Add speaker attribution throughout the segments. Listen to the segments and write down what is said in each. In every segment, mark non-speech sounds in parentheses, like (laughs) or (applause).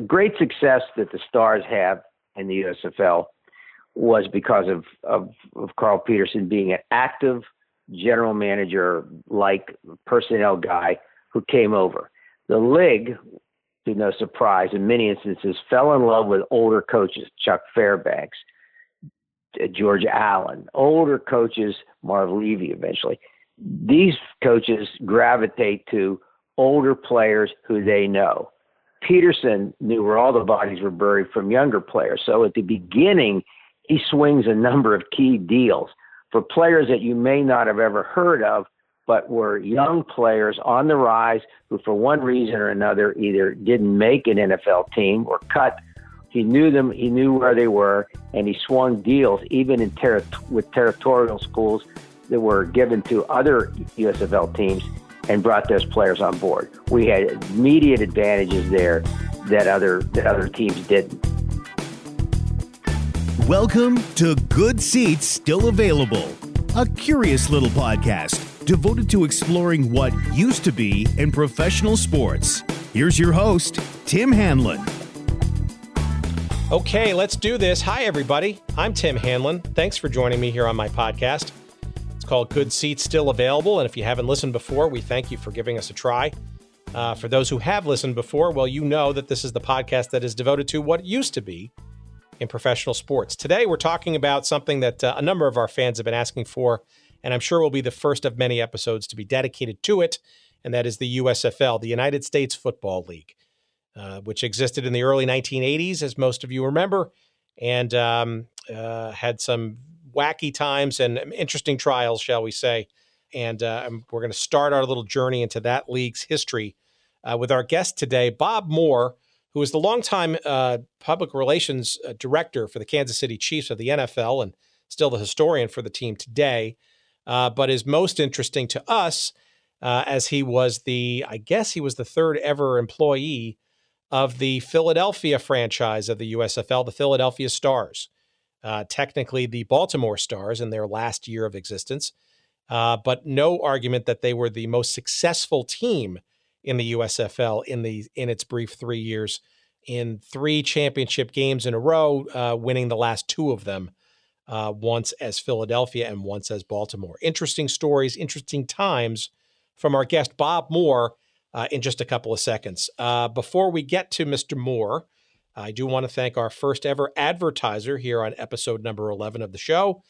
Speaker 1: the great success that the Stars have in the USFL was because of, of, of Carl Peterson being an active general manager like personnel guy who came over. The league, to no surprise, in many instances, fell in love with older coaches, Chuck Fairbanks, uh, George Allen, older coaches, Marv Levy eventually. These coaches gravitate to older players who they know. Peterson knew where all the bodies were buried from younger players. So at the beginning, he swings a number of key deals for players that you may not have ever heard of, but were young players on the rise who, for one reason or another, either didn't make an NFL team or cut. He knew them, he knew where they were, and he swung deals even in ter- with territorial schools that were given to other USFL teams and brought those players on board. We had immediate advantages there that other that other teams didn't.
Speaker 2: Welcome to Good Seats Still Available, a curious little podcast devoted to exploring what used to be in professional sports. Here's your host, Tim Hanlon.
Speaker 3: Okay, let's do this. Hi, everybody. I'm Tim Hanlon. Thanks for joining me here on my podcast. Called Good Seats Still Available. And if you haven't listened before, we thank you for giving us a try. Uh, for those who have listened before, well, you know that this is the podcast that is devoted to what used to be in professional sports. Today, we're talking about something that uh, a number of our fans have been asking for, and I'm sure will be the first of many episodes to be dedicated to it, and that is the USFL, the United States Football League, uh, which existed in the early 1980s, as most of you remember, and um, uh, had some wacky times and interesting trials, shall we say. And uh, we're going to start our little journey into that league's history uh, with our guest today, Bob Moore who is the longtime uh, public relations uh, director for the Kansas City Chiefs of the NFL and still the historian for the team today, uh, but is most interesting to us uh, as he was the, I guess he was the third ever employee of the Philadelphia franchise of the USFL, the Philadelphia Stars. Uh, technically, the Baltimore Stars in their last year of existence, uh, but no argument that they were the most successful team in the USFL in the in its brief three years, in three championship games in a row, uh, winning the last two of them, uh, once as Philadelphia and once as Baltimore. Interesting stories, interesting times from our guest Bob Moore uh, in just a couple of seconds. Uh, before we get to Mr. Moore. I do want to thank our first ever advertiser here on episode number 11 of the show,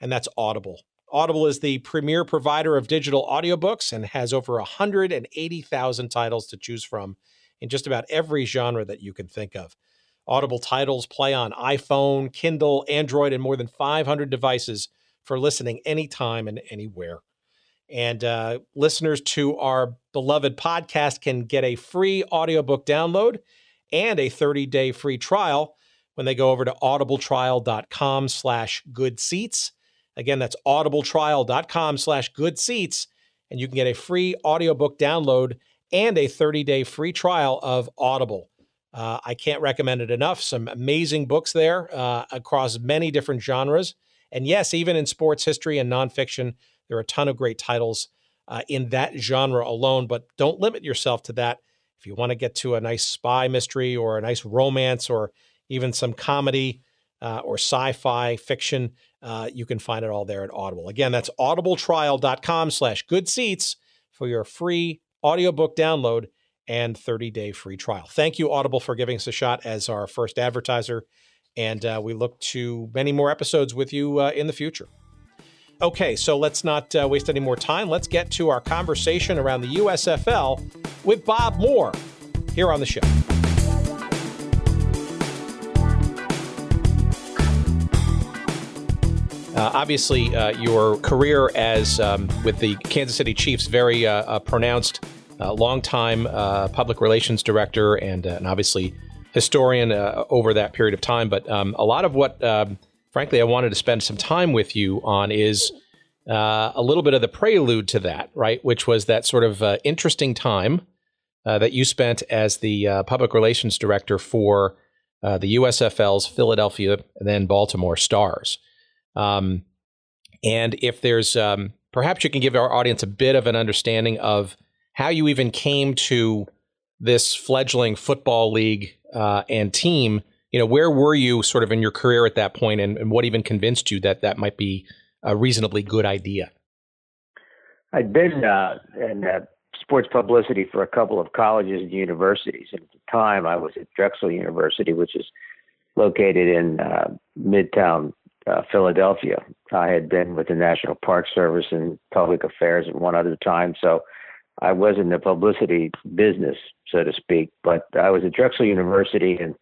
Speaker 3: and that's Audible. Audible is the premier provider of digital audiobooks and has over 180,000 titles to choose from in just about every genre that you can think of. Audible titles play on iPhone, Kindle, Android, and more than 500 devices for listening anytime and anywhere. And uh, listeners to our beloved podcast can get a free audiobook download and a 30-day free trial when they go over to audibletrial.com slash good seats. Again, that's audibletrial.com slash good seats, and you can get a free audiobook download and a 30-day free trial of Audible. Uh, I can't recommend it enough. Some amazing books there uh, across many different genres. And yes, even in sports history and nonfiction, there are a ton of great titles uh, in that genre alone. But don't limit yourself to that. If you want to get to a nice spy mystery or a nice romance or even some comedy uh, or sci fi fiction, uh, you can find it all there at Audible. Again, that's audibletrial.com slash good seats for your free audiobook download and 30-day free trial. Thank you, Audible, for giving us a shot as our first advertiser. And uh, we look to many more episodes with you uh, in the future. Okay, so let's not uh, waste any more time. Let's get to our conversation around the USFL with Bob Moore here on the show. Uh, obviously, uh, your career as um, with the Kansas City Chiefs very uh, uh pronounced. Uh, longtime public relations director and, and obviously historian over that period of time. But um, a lot of what, um, frankly, I wanted to spend some time with you on is a little bit of the prelude to that, right? Which was that sort of interesting time that you spent as the public relations director for the USFL's Philadelphia and then Baltimore Stars. Um, and if there's um, perhaps you can give our audience a bit of an understanding of how you even came to this fledgling football league uh, and team, you know, where were you sort of in your career at that point, and, and what even convinced you that that might be a reasonably good idea?
Speaker 1: I'd been uh, in uh, sports publicity for a couple of colleges and universities, and at the time I was at Drexel University, which is located in uh, Midtown uh, Philadelphia. I had been with the National Park Service and Public Affairs at one other time, so I was in the publicity business, so to speak. But I was at Drexel University, and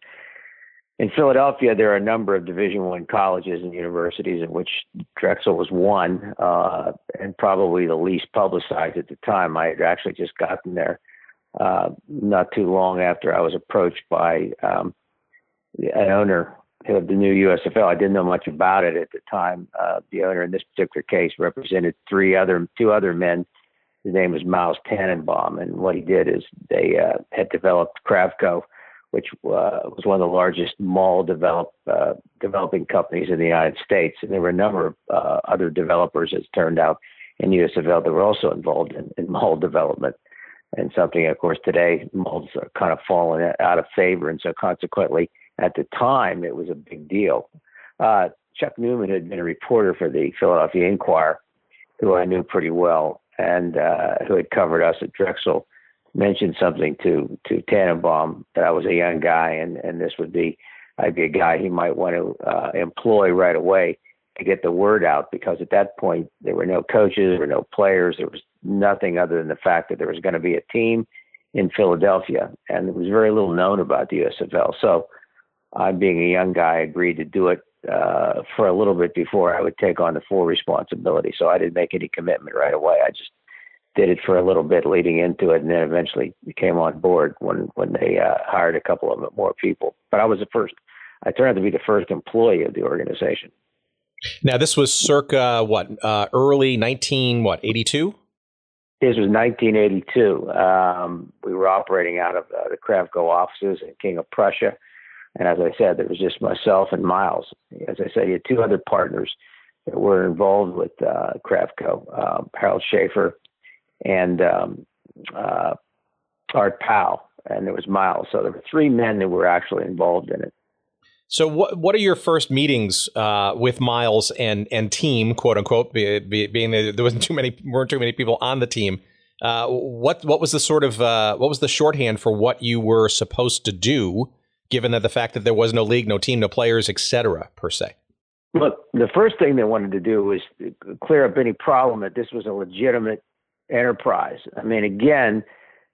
Speaker 1: in Philadelphia, there are a number of Division One colleges and universities, in which Drexel was one, uh, and probably the least publicized at the time. I had actually just gotten there uh, not too long after I was approached by um, an owner of the new USFL. I didn't know much about it at the time. Uh, the owner in this particular case represented three other, two other men. His name was Myles Tanenbaum, and what he did is they uh, had developed Kravco, which uh, was one of the largest mall develop, uh, developing companies in the United States. And there were a number of uh, other developers, as turned out, in USFL that were also involved in, in mall development. And something, of course, today malls are kind of fallen out of favor, and so consequently, at the time, it was a big deal. Uh, Chuck Newman had been a reporter for the Philadelphia Inquirer, who I knew pretty well, and uh, who had covered us at Drexel, mentioned something to to Tanenbaum that I was a young guy, and and this would be I'd be a guy he might want to uh, employ right away to get the word out because at that point there were no coaches, there were no players, there was nothing other than the fact that there was going to be a team in Philadelphia, and there was very little known about the USFL. So I, being a young guy, agreed to do it uh, for a little bit before I would take on the full responsibility. So I didn't make any commitment right away. I just did it for a little bit leading into it, and then eventually came on board when when they uh, hired a couple of more people. But I was the first. I turned out to be the first employee of the organization.
Speaker 3: Now this was circa what uh, early nineteen what eighty two.
Speaker 1: This was 1982. Um, we were operating out of uh, the Kravco offices in King of Prussia. And as I said, there was just myself and Myles. As I said, he had two other partners that were involved with uh, Kravco, uh, Harold Schaefer and um, uh, Art Powell, and there was Myles. So there were three men that were actually involved in it.
Speaker 3: So what what are your first meetings uh, with Myles and and team, quote unquote, be, be, being that there wasn't too many weren't too many people on the team. Uh, what what was the sort of uh, what was the shorthand for what you were supposed to do given that the fact that there was no league, no team, no players, etc. per se?
Speaker 1: Look, the first thing they wanted to do was clear up any problem that this was a legitimate enterprise. I mean, again,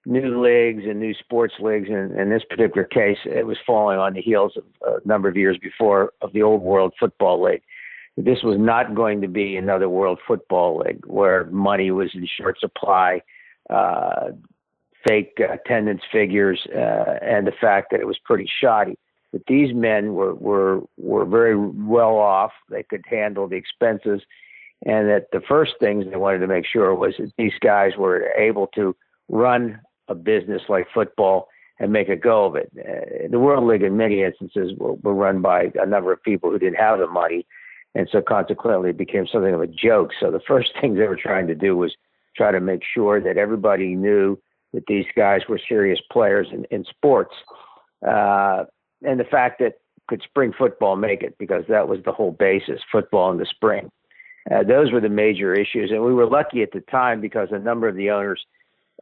Speaker 1: new leagues and new sports leagues, and in this particular case, it was falling on the heels of a number of years before of the old World Football League. This was not going to be another World Football League where money was in short supply. Uh, fake attendance figures uh, and the fact that it was pretty shoddy. But these men were were were very well off. They could handle the expenses, and that the first things they wanted to make sure was that these guys were able to run a business like football and make a go of it. Uh, the World League, in many instances, were, were run by a number of people who didn't have the money, and so consequently, it became something of a joke. So the first (laughs) thing they were trying to do was try to make sure that everybody knew that these guys were serious players in, in sports. Uh, and the fact that could spring football make it because that was the whole basis football in the spring. Uh, those were the major issues. And we were lucky at the time because a number of the owners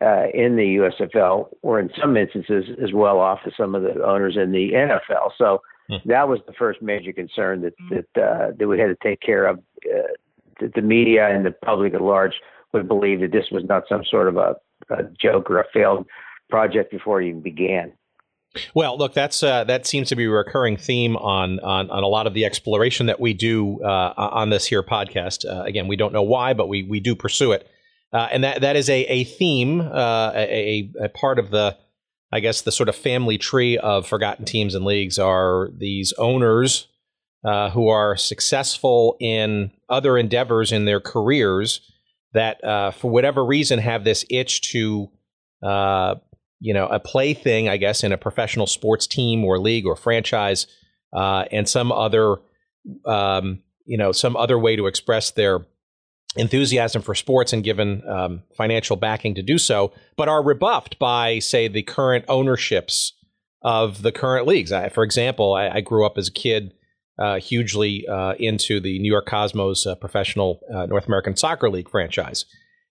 Speaker 1: uh, in the USFL were in some instances as well off as some of the owners in the NFL. So hmm. that was the first major concern that that, uh, that we had to take care of. Uh, that the media and the public at large would believe that this was not some sort of a a joke or a failed project before it even began.
Speaker 3: Well, look, that's uh, that seems to be a recurring theme on on, on a lot of the exploration that we do uh, on this here podcast. Uh, again, we don't know why, but we we do pursue it, uh, and that that is a a theme, uh, a, a part of the, I guess, the sort of family tree of forgotten teams and leagues are these owners uh, who are successful in other endeavors in their careers that for whatever reason have this itch to uh, you know a plaything i guess in a professional sports team or league or franchise uh, and some other um, you know some other way to express their enthusiasm for sports and given um, financial backing to do so but are rebuffed by say the current ownerships of the current leagues. I, for example, I, I, grew up as a kid uh, hugely uh, into the New York Cosmos uh, professional uh, North American Soccer League franchise,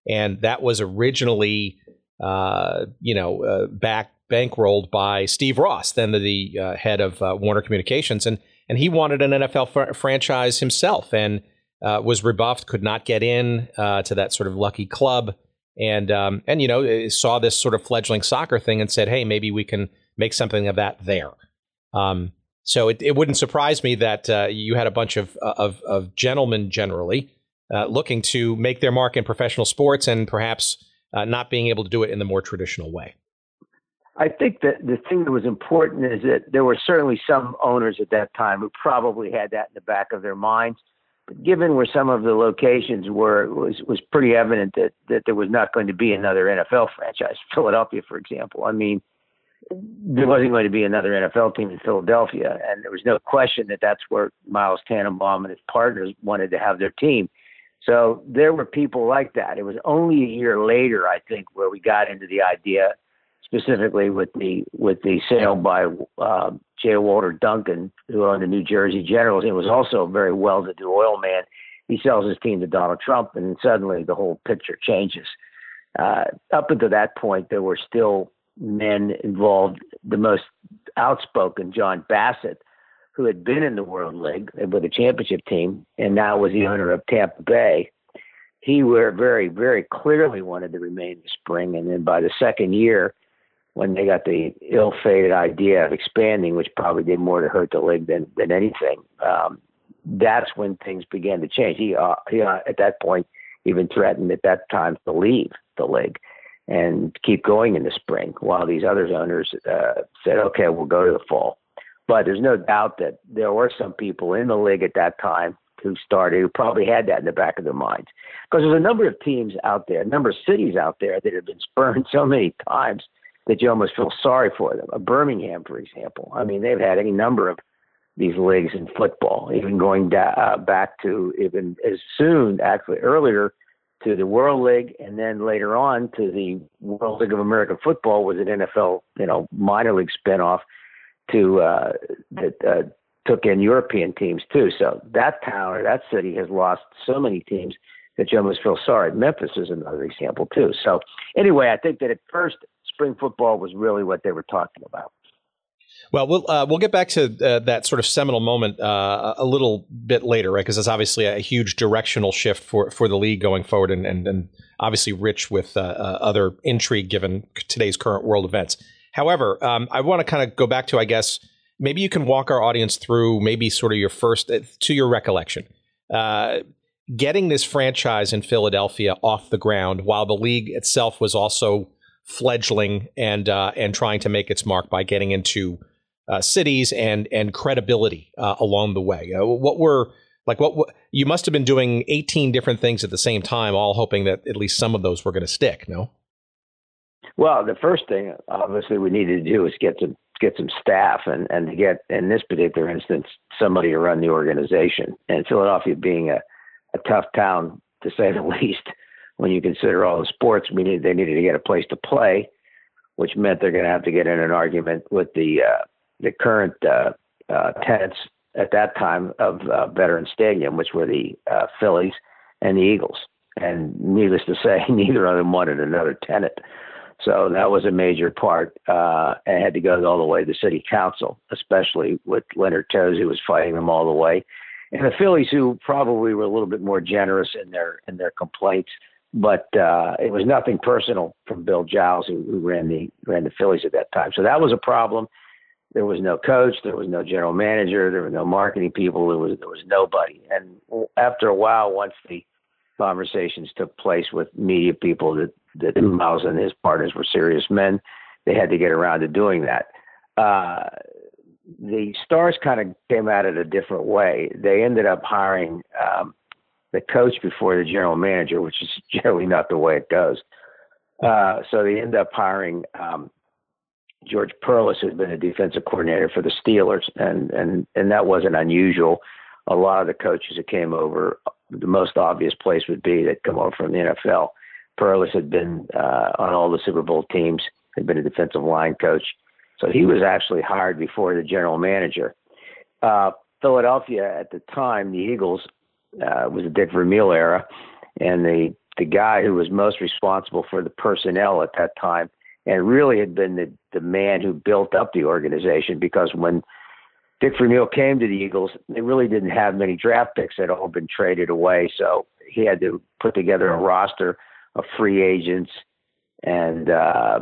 Speaker 3: and that was originally, uh, you know, uh, back bankrolled by Steve Ross, then the, the head of Warner Communications, and and he wanted an NFL fr- franchise himself, and was rebuffed, could not get in to that sort of lucky club, and um, and you know saw this sort of fledgling soccer thing and said, hey, maybe we can make something of that there. Um, so it, it wouldn't surprise me that uh, you had a bunch of, of, of gentlemen generally uh, looking to make their mark in professional sports and perhaps uh, not being able to do it in the more traditional way.
Speaker 1: I think that the thing that was important is that there were certainly some owners at that time who probably had that in the back of their minds. But given where some of the locations were, it was was pretty evident that that there was not going to be another NFL franchise. (laughs) Philadelphia, for example. I mean, there wasn't going to be another NFL team in Philadelphia, and there was no question that that's where Myles Tanenbaum and his partners wanted to have their team. So there were people like that. It was only a year later, I think, where we got into the idea, specifically with the with the sale by uh, J. Walter Duncan, who owned the New Jersey Generals. It was also a very well-to-do oil man. He sells his team to Donald Trump, and suddenly the whole picture changes. Uh, up until that point, there were still men involved, the most outspoken, John Bassett, who had been in the World League with a championship team and now was the owner of Tampa Bay. He were very, very clearly wanted to remain in the spring. And then by the second year, when they got the ill-fated idea of expanding, which probably did more to hurt the league than than anything, um, that's when things began to change. He, uh, he uh, at that point even threatened at that time to leave the league and keep going in the spring, while these other owners uh, said, okay, we'll go to the fall. But there's no doubt that there were some people in the league at that time who started who probably had that in the back of their minds. Because there's a number of teams out there, a number of cities out there that have been spurned (laughs) so many times that you almost feel sorry for them. A Birmingham, for example. I mean, they've had any number of these leagues in football, even going da- uh, back to even as soon, actually earlier to the World League, and then later on to the World League of American Football was an NFL, you know, minor league spinoff to uh, that uh, took in European teams too. So that town or that city has lost so many teams that you almost feel sorry. Memphis is another example too. So anyway, I think that at first spring football was really what they were talking about.
Speaker 3: Well, we'll uh, we'll get back to uh, that sort of seminal moment uh, a little bit later, right? Because it's obviously a huge directional shift for for the league going forward, and and, and obviously rich with uh, uh, other intrigue given today's current world events. However, um, I want to kind of go back to, I guess, maybe you can walk our audience through maybe sort of your first uh, to your recollection. getting this franchise in Philadelphia off the ground while the league itself was also fledgling and and trying to make its mark by getting into uh, cities and and credibility uh, along the way. Uh, what were like what, what, you must have been doing 18 different things at the same time, all hoping that at least some of those were going to stick. No.
Speaker 1: Well, the first thing obviously we needed to do is get some get some staff and and to get in this particular instance somebody to run the organization. And Philadelphia being a, a tough town to say the (laughs) least, when you consider all the sports, we needed they needed to get a place to play, which meant they're going to have to get in an argument with the uh, the current uh, uh, tenants at that time of uh, Veterans Stadium, which were the uh, Phillies and the Eagles. And needless to say, (laughs) neither of them wanted another tenant. So that was a major part, uh, and had to go all the way to the city council, especially with Leonard Tose, who was fighting them all the way, and the Phillies, who probably were a little bit more generous in their in their complaints. But uh, it was nothing personal from Bill Giles, who, who ran the ran the Phillies at that time. So that was a problem there was no coach, there was no general manager, there were no marketing people, there was there was nobody. And after a while, once the conversations took place with media people that that Myles and his partners were serious men, they had to get around to doing that. Uh, the Stars kind of came at it a different way. They ended up hiring um, the coach before the general manager, which is (laughs) generally not the way it goes. Uh, so they ended up hiring um, George Perles had been a defensive coordinator for the Steelers, and and and that wasn't unusual. A lot of the coaches that came over, the most obvious place would be that come over from the NFL. Perles had been uh, on all the Super Bowl teams, had been a defensive line coach, So he was actually hired before the general manager. Uh, Philadelphia at the time, the Eagles, uh, was the Dick Vermeil era, and the the guy who was most responsible for the personnel at that time, and really had been the the man who built up the organization because when Dick Vermeil came to the Eagles, they really didn't have many draft picks had all been traded away, so he had to put together a roster of free agents and uh,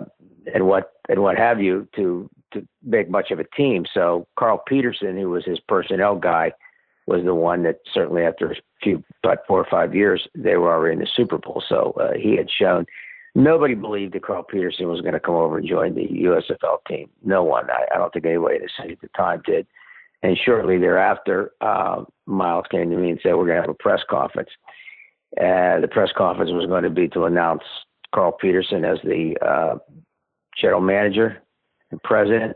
Speaker 1: and what and what have you to to make much of a team. So Carl Peterson, who was his personnel guy, was the one that certainly after a few, about four or five years, they were already in the Super Bowl. So uh, he had shown. Nobody believed that Carl Peterson was going to come over and join the USFL team. No one. I, I don't think anybody in the city at the time did. And shortly thereafter, uh, Myles came to me and said, "We're going to have a press conference." Uh, the press conference was going to be to announce Carl Peterson as the uh, general manager and president,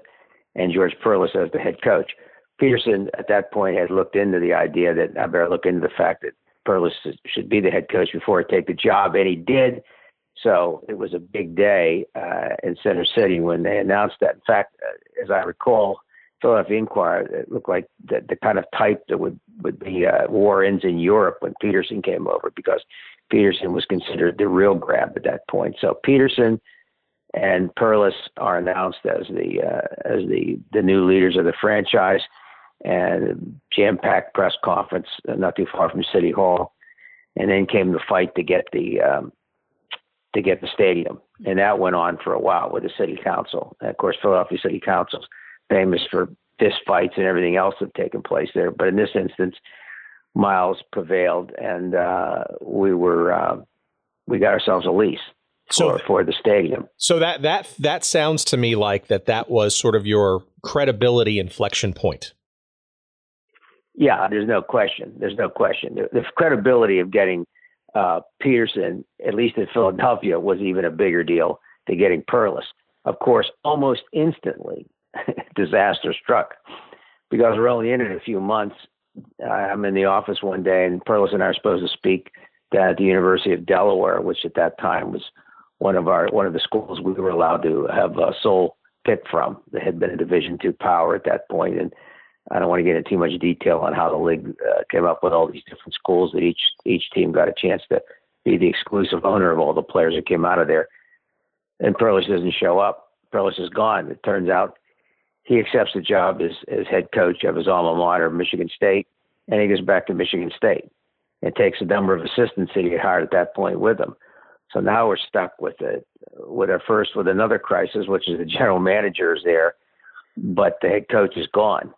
Speaker 1: and George Perles as the head coach. Peterson at that point had looked into the idea that I better look into the fact that Perles should be the head coach before I take the job, and he did. So it was a big day uh, in Center City when they announced that. In fact, uh, as I recall, Philadelphia Inquirer, it looked like the, the kind of type that would would be uh, war ends in Europe when Peterson came over because Peterson was considered the real grab at that point. So Peterson and Perles are announced as the uh, as the the new leaders of the franchise, and jam-packed press conference uh, not too far from City Hall, and then came the fight to get the um, to get the stadium, and that went on for a while with the city council. And of course, Philadelphia City Council's famous for fist fights and everything else that taken place there, but in this instance, Myles prevailed, and uh, we were uh, we got ourselves a lease so, for, for the stadium.
Speaker 3: So that that that sounds to me like that that was sort of your credibility inflection point.
Speaker 1: Yeah, there's no question. There's no question. The, the credibility of getting uh, Peterson, at least in Philadelphia, was even a bigger deal than getting Perles. Of course, almost instantly, (laughs) disaster struck because we're only in it a few months. I'm in the office one day, and Perles and I are supposed to speak at the University of Delaware, which at that time was one of our one of the schools we were allowed to have a sole pick from. They had been a Division two power at that point, and I don't want to get into too much detail on how the league uh, came up with all these different schools that each each team got a chance to be the exclusive owner of all the players that came out of there. And Perles doesn't show up. Perles is gone. It turns out he accepts the job as, as head coach of his alma mater, Michigan State, and he goes back to Michigan State and takes a number of assistants that he had hired at that point with him. So now we're stuck with it, with our first with another crisis, which is the general manager is there, but the head coach is gone.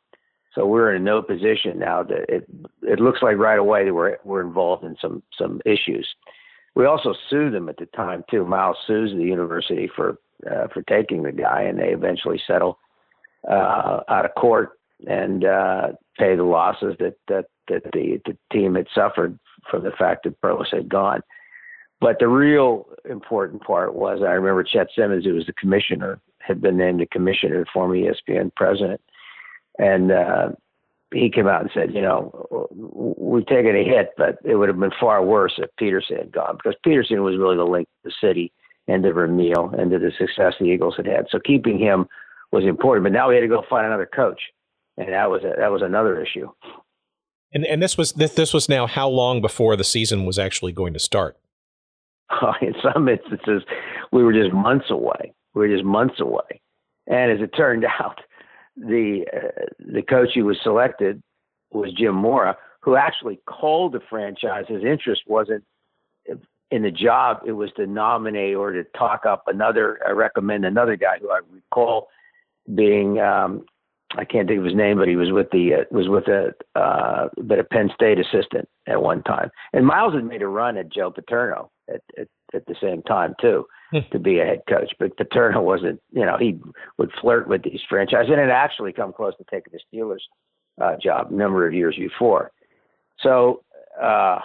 Speaker 1: So we're in a no position now that it it looks like right away that we're we're involved in some some issues. We also sued them at the time too. Myles sues the university for uh, for taking the guy, and they eventually settle uh, out of court and uh, pay the losses that that that the the team had suffered from the fact that Perles had gone. But the real important part was I remember Chet Simmons, who was the commissioner, had been named the commissioner, former ESPN president, and uh, he came out and said, you know, we've taken a hit, but it would have been far worse if Peterson had gone because Peterson was really the link to the city and to Vermeil and to the success the Eagles had had. So keeping him was important. But now we had to go find another coach, and that was a, that was another issue.
Speaker 3: And and this was this, this was now how long before the season was actually going to start? (laughs)
Speaker 1: in some instances, we were just months away. We were just months away, and as it turned (laughs) out, the uh, the coach who was selected was Jim Mora, who actually called the franchise. His interest wasn't in the job; it was to nominate or to talk up another, uh, recommend another guy who I recall being um, I can't think of his name, but he was with the uh, was with a uh, but a Penn State assistant at one time. And Myles had made a run at Joe Paterno at at, at the same time too hmm. to be a head coach. But Paterno wasn't, you know, he would flirt with these franchises and had actually come close to taking the Steelers uh, job a number of years before. So uh,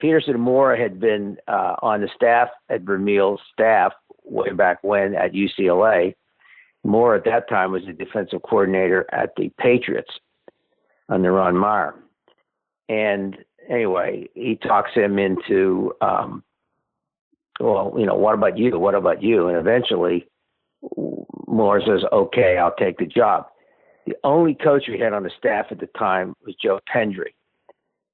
Speaker 1: Peterson Mora had been uh, on the staff at Vermeil's staff way back when at UCLA Mora at that time was the defensive coordinator at the Patriots under Ron Meyer. And anyway, he talks him into, um, well, you know, what about you? What about you? And eventually, Mora says, "Okay, I'll take the job." The only coach we had on the staff at the time was Joe Pendry.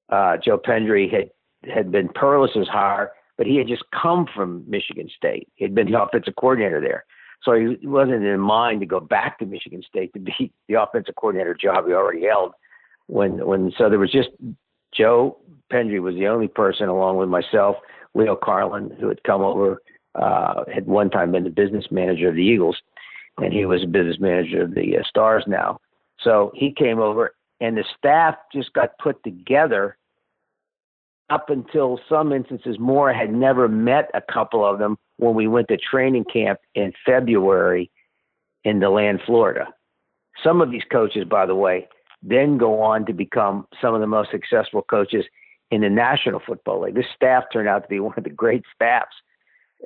Speaker 1: Uh, Joe Pendry had had been Perles's hire, but he had just come from Michigan State. He had been the offensive coordinator there, so he wasn't in mind to go back to Michigan State to be (laughs) the offensive coordinator job he already held. When when so there was just Joe Pendry was the only person, along with myself, Leo Carlin, who had come over, uh, had one time been the business manager of the Eagles, and he was a business manager of the uh, Stars now. So he came over, and the staff just got put together. Up until some instances, Mora had never met a couple of them when we went to training camp in February in DeLand, Florida. Some of these coaches, by the way, then go on to become some of the most successful coaches in the National Football League. This staff turned out to be (laughs) one of the great staffs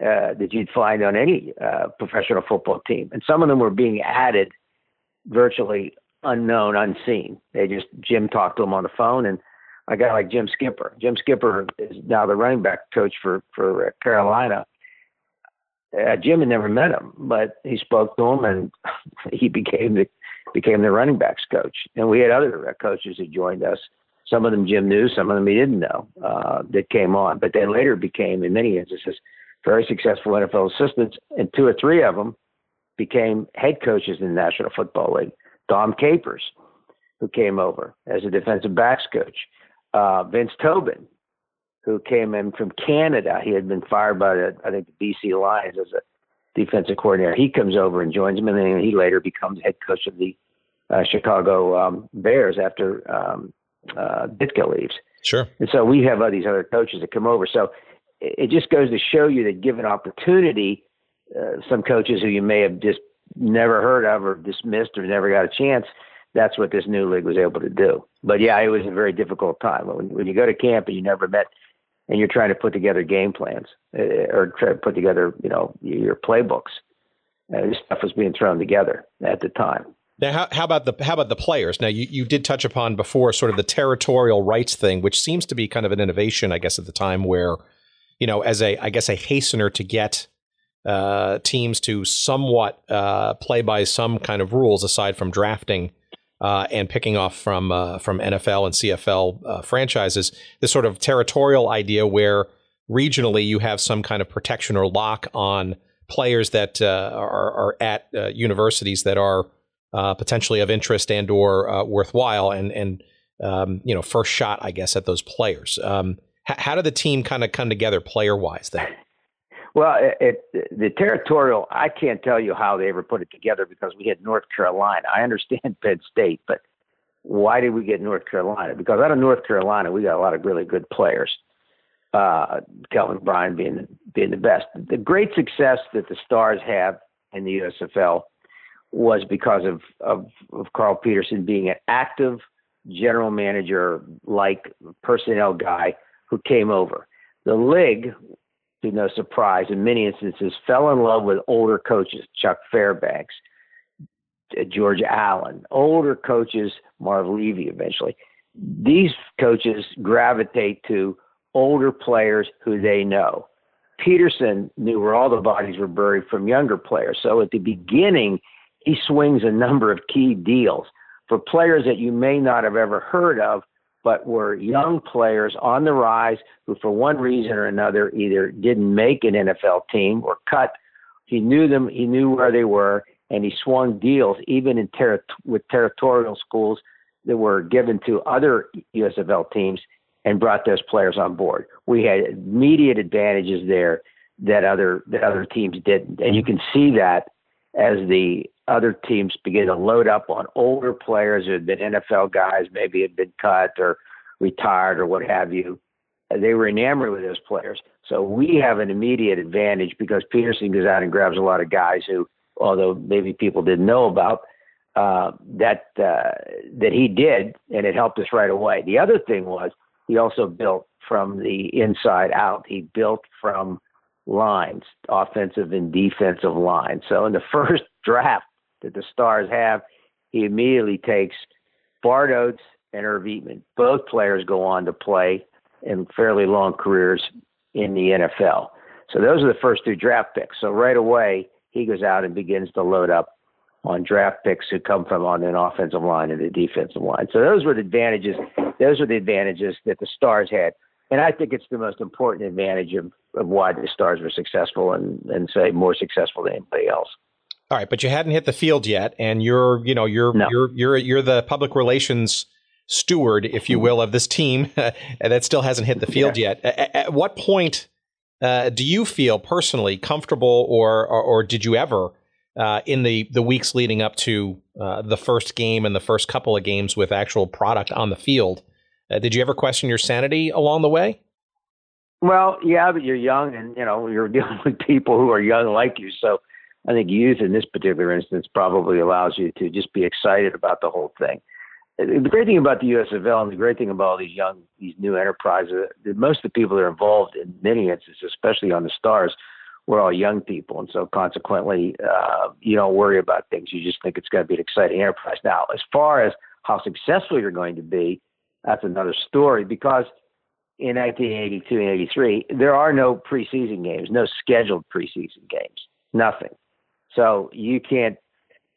Speaker 1: uh, that you'd find on any uh, professional football team. And some of them were being added virtually unknown, unseen. They just, Jim talked to them on the phone. And a guy like Jim Skipper, Jim Skipper is now the running back coach for, for Carolina. Uh, Jim had never met him, but he spoke to him and (laughs) he became the became the running backs coach. And we had other coaches who joined us. Some of them Jim knew, some of them he didn't know uh, that came on. But they later became, in many instances, very successful NFL assistants. And two or three of them became head coaches in the National Football League. Dom Capers, who came over as a defensive backs coach. Uh, Vince Tobin, who came in from Canada. He had been fired by the, I think the BC Lions as a defensive coordinator. He comes over and joins him, and then he later becomes head coach of the uh, Chicago um, Bears after um, uh, Ditka leaves.
Speaker 3: Sure.
Speaker 1: And so we have all these other coaches that come over. So it, just goes to show you that given opportunity, uh, some coaches who you may have just never heard of or dismissed or never got a chance, that's what this new league was able to do. But yeah, it was a very difficult time when, when you go to camp and you never met and you're trying to put together game plans uh, or try to put together, you know, your playbooks. Uh, this stuff was being thrown together at the time.
Speaker 3: Now, how, how, about the how about the players? Now, you, you did touch upon before sort of the territorial rights thing, which seems to be kind of an innovation, I guess, at the time where, you know, as a I guess a hastener to get uh, teams to somewhat uh, play by some kind of rules aside from drafting uh, and picking off from uh, from NFL and CFL uh, franchises. This sort of territorial idea where regionally you have some kind of protection or lock on players that uh, are, are, at universities that are uh, potentially of interest and or uh, worthwhile, and and um, you know first shot, I guess, at those players. Um, h- how did the team kind of come together player wise then?
Speaker 1: Well, it, it, the territorial, I can't tell you how they ever put it together because we had North Carolina. I understand (laughs) Penn State, but why did we get North Carolina? Because out of North Carolina, we got a lot of really good players. Uh, Kelvin Bryant being being the best. The great success that the Stars have in the USFL was because of, of, of Carl Peterson being an active general manager like personnel guy who came over. The league, to no surprise, in many instances, fell in love with older coaches, Chuck Fairbanks, uh, George Allen, older coaches, Marv Levy eventually. These coaches gravitate to older players who they know. Peterson knew where all the bodies were buried from younger players. So at the beginning, he swings a number of key deals for players that you may not have ever heard of, but were young players on the rise who, for one reason or another, either didn't make an NFL team or cut. He knew them, he knew where they were, and he swung deals even in ter- with territorial schools that were given to other USFL teams and brought those players on board. We had immediate advantages there that other that other teams didn't, and you can see that as the other teams begin to load up on older players who had been NFL guys, maybe had been cut or retired or what have you. They were enamored with those players. So we have an immediate advantage because Peterson goes out and grabs a lot of guys who, although maybe people didn't know about, uh, that uh, that he did, and it helped us right away. The other thing was he also built from the inside out. He built from lines, offensive and defensive lines. So in the (laughs) first draft, that the Stars have, he immediately takes Bart Oates and Irv Eatman. Both players go on to play in fairly long careers in the NFL. So those are the first two draft picks. So right away, he goes out and begins to load up on draft picks who come from on an offensive line and a defensive line. So those were the advantages. Those were the advantages that the Stars had, and I think it's the most important advantage of, of why the Stars were successful and and say more successful than anybody else.
Speaker 3: All right, but you hadn't hit the field yet, and you're you know you're no. you're you're you're the public relations steward, if you will, of this team (laughs) that still hasn't hit the field yeah. yet. At, at, what point uh, do you feel personally comfortable, or or, or did you ever? Uh, in the, the weeks leading up to uh, the first game and the first couple of games with actual product on the field. Uh, did you ever question your sanity along the way?
Speaker 1: Well, yeah, but you're young and you know you're (laughs) dealing with people who are young like you. So I think youth in this particular instance probably allows you to just be excited about the whole thing. The great thing about the USFL and the great thing about all these young, these new enterprises, most of the people that are involved in many instances, especially on the stars, we're all young people, and so consequently, uh, you don't worry about things. You just think it's going to be an exciting enterprise. Now, as far as how successful you're going to be, that's another story because in 1982 and 83, there are no preseason games, no scheduled preseason games, nothing. So you can't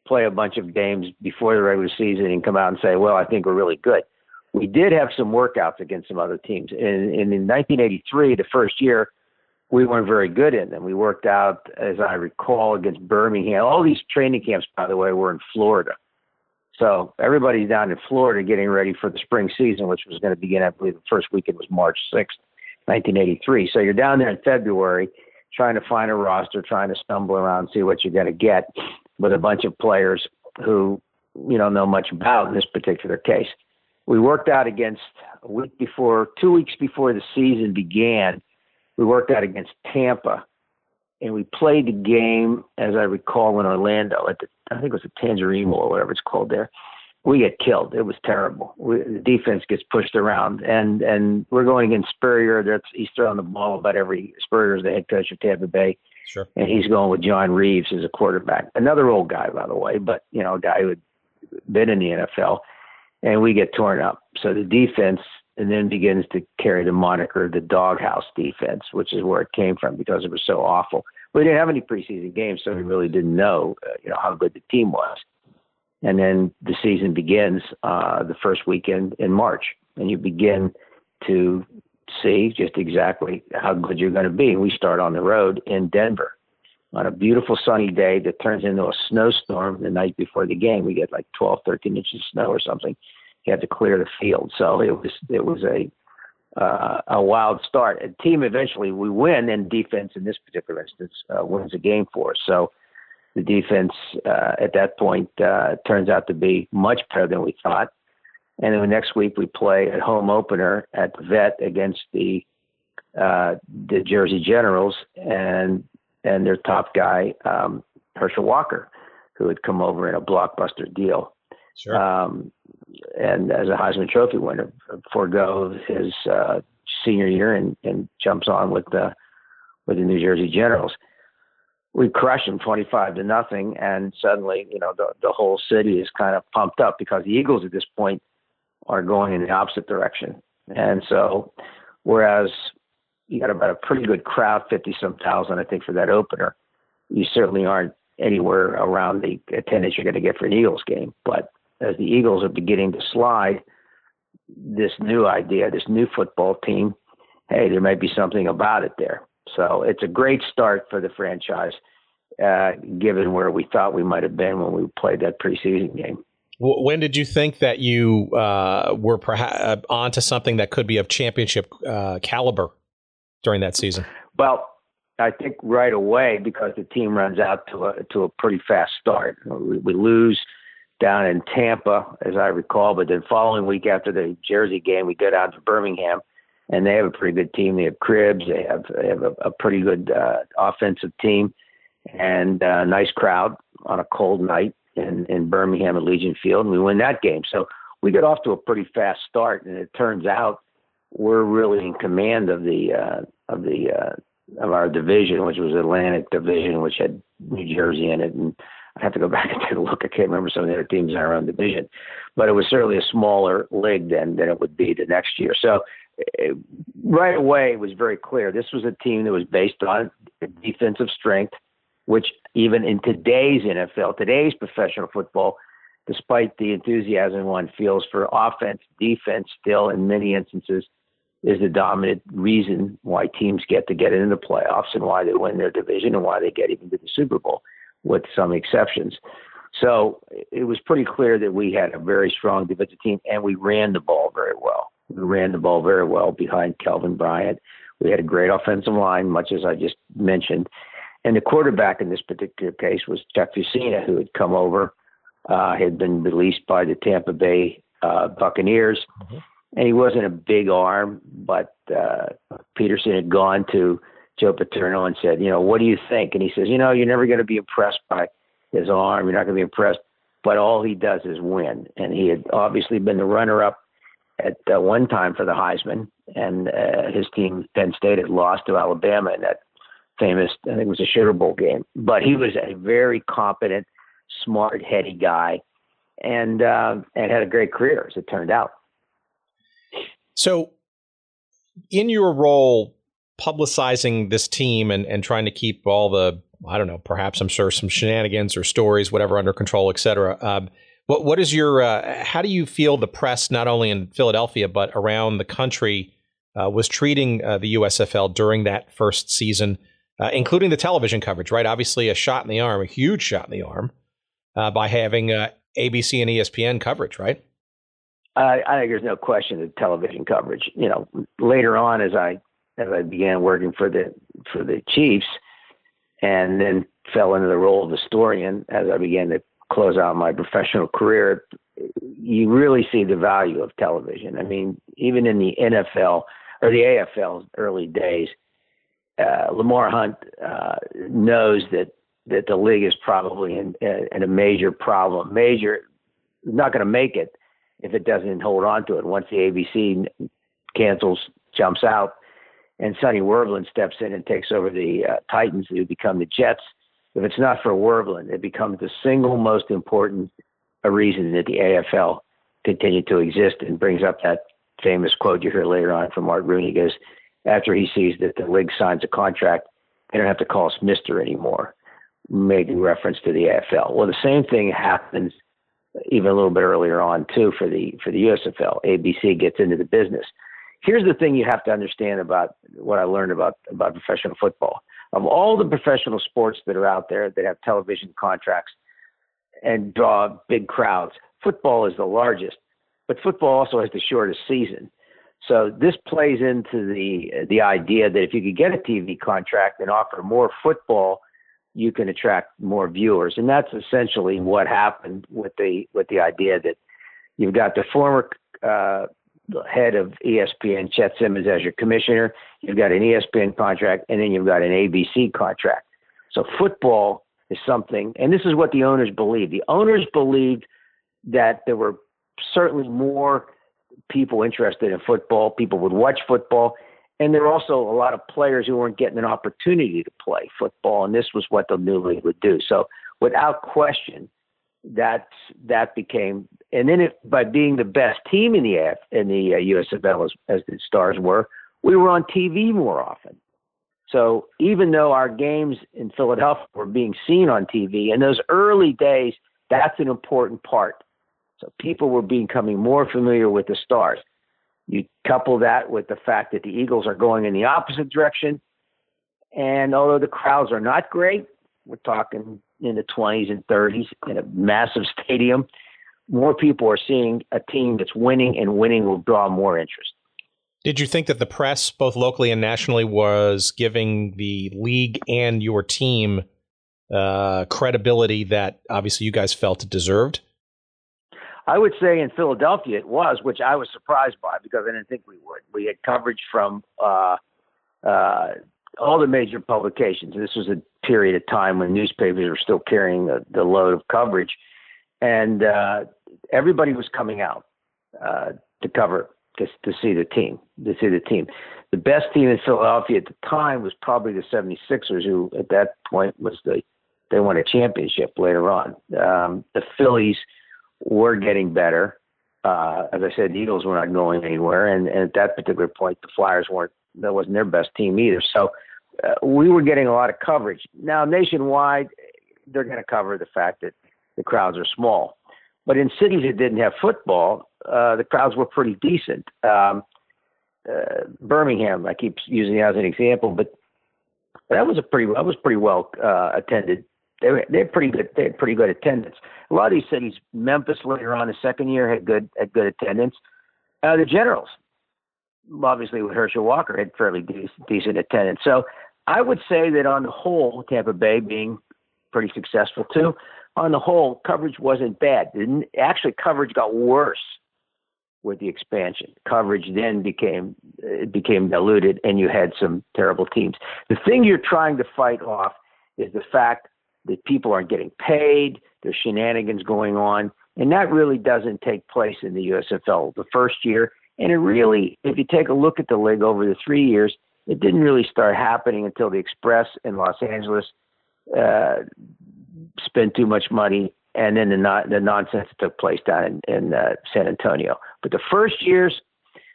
Speaker 1: play a bunch of games before the regular season and come out and say, well, I think we're really good. We did have some workouts against some other teams. And, and in 1983, the first year, we weren't very good in them. We worked out, as I recall, against Birmingham. All these training camps, by the way, were in Florida. So everybody's down in Florida getting ready for the spring season, which was going to begin, I believe, the first weekend was March 6th, 1983. So you're down there in February trying to find a roster, trying to stumble around, see what you're going to get with a bunch of players who you don't know much about in this particular case. We worked out against a week before, two weeks before the season began we worked out against Tampa, and we played the game, as I recall, in Orlando at the I think it was the Tangerine or whatever it's called there. We get killed. It was terrible. We, the defense gets pushed around, and and we're going against Spurrier. That's he's throwing the ball about every Spurrier's the head coach of Tampa Bay.
Speaker 3: Sure.
Speaker 1: And he's going with John Reaves as a quarterback. Another old guy, by the way, but you know, a guy who had been in the NFL. And we get torn up. So the defense and then begins to carry the moniker the doghouse defense, which is where it came from because it was so awful. We didn't have any preseason games, so we really didn't know, uh, you know, how good the team was. And then the season begins uh, the first weekend in March, and you begin to see just exactly how good you're going to be. And We start on the road in Denver on a beautiful sunny day that turns into a snowstorm the night before the game. We get like 12, 13 inches of snow or something he had to clear the field. So it was it was a uh, a wild start. A team eventually we win, and defense in this particular instance uh, wins the game for us. So the defense uh, at that point uh, turns out to be much better than we thought. And then the next week we play at home opener at the Vet against the uh, the Jersey Generals and and their top guy um, Herschel Walker, who had come over in a blockbuster deal.
Speaker 3: Sure.
Speaker 1: Um, and as a Heisman Trophy winner, forego his uh, senior year and, and jumps on with the with the New Jersey Generals. We crush them twenty five to nothing, and suddenly, you know, the the whole city is kind of pumped up because the Eagles at this point are going in the opposite direction, and so whereas you got about a pretty good crowd, fifty some thousand, I think, for that opener. You certainly aren't anywhere around the attendance you're going to get for an Eagles game, but as the Eagles are beginning to slide, this new idea, this new football team, hey, there might be something about it there. So it's a great start for the franchise, uh, given where we thought we might have been when we played that preseason game.
Speaker 3: When did you think that you uh, were perhaps uh, onto something that could be of championship uh, caliber during that season?
Speaker 1: Well, I think right away because the team runs out to a to a pretty fast start. We, we lose down in Tampa, as I recall. But then following week after the Jersey game, we go down to Birmingham, and they have a pretty good team. They have Cribbs. They have they have a, a pretty good uh, offensive team, and a nice crowd on a cold night in in Birmingham at Legion Field, and we win that game. So we get off to a pretty fast start, and it turns out we're really in command of the uh, of the uh, of our division, which was Atlantic Division, which had New Jersey in it, and I have to go (laughs) back and take a look. I can't remember some of the other teams in our own division, but it was certainly a smaller league than than it would be the next year. So it, right away, it was very clear this was a team that was based on defensive strength. which even in today's NFL, today's professional football, despite the enthusiasm one feels for offense, defense still in many instances is the dominant reason why teams get to get into the playoffs and why they win their division and why they get even to the Super Bowl, with some exceptions. So it was pretty clear that we had a very strong defensive team and we ran the ball very well. We ran the ball very well behind Kelvin Bryant. We had a great offensive line, much as I just mentioned. And the quarterback in this particular case was Chuck Fusina, who had come over, uh, had been released by the Tampa Bay uh, Buccaneers. Mm-hmm. And he wasn't a big arm, but uh, Peterson had gone to Joe Paterno and said, you know, what do you think? And he says, you know, you're never going to be impressed by his arm. You're not going to be impressed. But all he does is win. And he had obviously been the runner up at uh, one time for the Heisman, and uh, his team, Penn State, had lost to Alabama in that famous, I think it was a Sugar Bowl game. But he was a very competent, smart, heady guy, and uh, and had a great career as it turned out.
Speaker 3: So, in your role, publicizing this team and and trying to keep all the I don't know, perhaps I'm sure some shenanigans or stories, whatever, under control, et cetera. Um, what what is your uh, how do you feel the press not only in Philadelphia but around the country uh, was treating uh, the USFL during that first season, uh, including the television coverage? Right, obviously a shot in the arm, a huge shot in the arm, uh, by having uh, ABC and ESPN coverage. Right.
Speaker 1: I think there's no question of television coverage. You know, later on as I as I began working for the for the Chiefs, and then fell into the role of historian as I began to close out my professional career, you really see the value of television. I mean, even in the NFL or the AFL early days, uh, Lamar Hunt uh, knows that that the league is probably in, in a major problem. Major, not going to make it if it doesn't hold on to it. Once the ABC cancels, jumps out, and Sonny Werblin steps in and takes over the uh, Titans, who become the Jets if it's not for Werblin, it becomes the single most important reason that the AFL continued to exist and brings up that famous quote you hear later on from Art Rooney. Goes, after he sees that the league signs a contract, they don't have to call us Mister anymore, making reference to the AFL. Well, the same thing happens even a little bit earlier on too for the for the USFL. ABC gets into the business. Here's the thing you have to understand about what I learned about about professional football of all the professional sports that are out there that have television contracts and draw big crowds, football is the largest, but football also has the shortest season. So this plays into the the idea that if you could get a TV contract and offer more football, you can attract more viewers, and that's essentially what happened with the with the idea that you've got the former uh, the head of ESPN, Chet Simmons, as your commissioner. You've got an ESPN contract, and then you've got an ABC contract. So football is something, and this is what the owners believed. The owners believed that there were certainly more people interested in football. People would watch football, and there were also a lot of players who weren't getting an opportunity to play football, and this was what the new league would do. So, without question, that that became and then it, by being the best team in the F, in the uh, USFL as, as the Stars were, we were on TV more often. So even though our games in Philadelphia were being seen on TV in those early days, that's an important part. So people were becoming more familiar with the Stars. You couple that with the fact that the Eagles are going in the opposite direction, and although the crowds are not great, we're talking in the 20s and 30s in a massive stadium more people are seeing a team that's winning, and winning will draw more interest.
Speaker 3: Did you think that the press, both locally and nationally, was giving the league and your team uh, credibility that obviously you guys felt it deserved?
Speaker 1: I would say in Philadelphia it was, which I was surprised by because I didn't think we would. We had coverage from uh, uh, all the major publications. This was a period of time when newspapers were still carrying the, the load of coverage, and uh, everybody was coming out uh, to cover to, to see the team, to see the team. The best team in Philadelphia at the time was probably the 76ers, who at that point was the they won a championship later on. Um, the Phillies were getting better. Uh, as I said, the Eagles were not going anywhere, and, and at that particular point, the Flyers weren't. That wasn't their best team either. So uh, we were getting a lot of coverage. Now, nationwide, they're going to cover the fact that the crowds are small. But in cities that didn't have football, uh, the crowds were pretty decent. Um, uh, Birmingham, I keep using as an example, but that was a pretty that was pretty well uh, attended. They were they're pretty good. They had pretty good attendance. A lot of these cities, Memphis later on the second year had good had good attendance. Uh, the Generals, obviously with Herschel Walker, had fairly decent, decent attendance. So I would say that on the whole, Tampa Bay being pretty successful too. On the whole, coverage wasn't bad. Actually, coverage got worse with the expansion. Coverage then became it became diluted, and you had some terrible teams. The thing you're trying to fight off is the fact that people aren't getting paid. There's shenanigans going on, and that really doesn't take place in the USFL the first year. And it really, if you take a look at the league over the three years, it didn't really start happening until the Express in Los Angeles uh, spent too much money, and then the the nonsense took place down in, in uh, San Antonio. But the first years,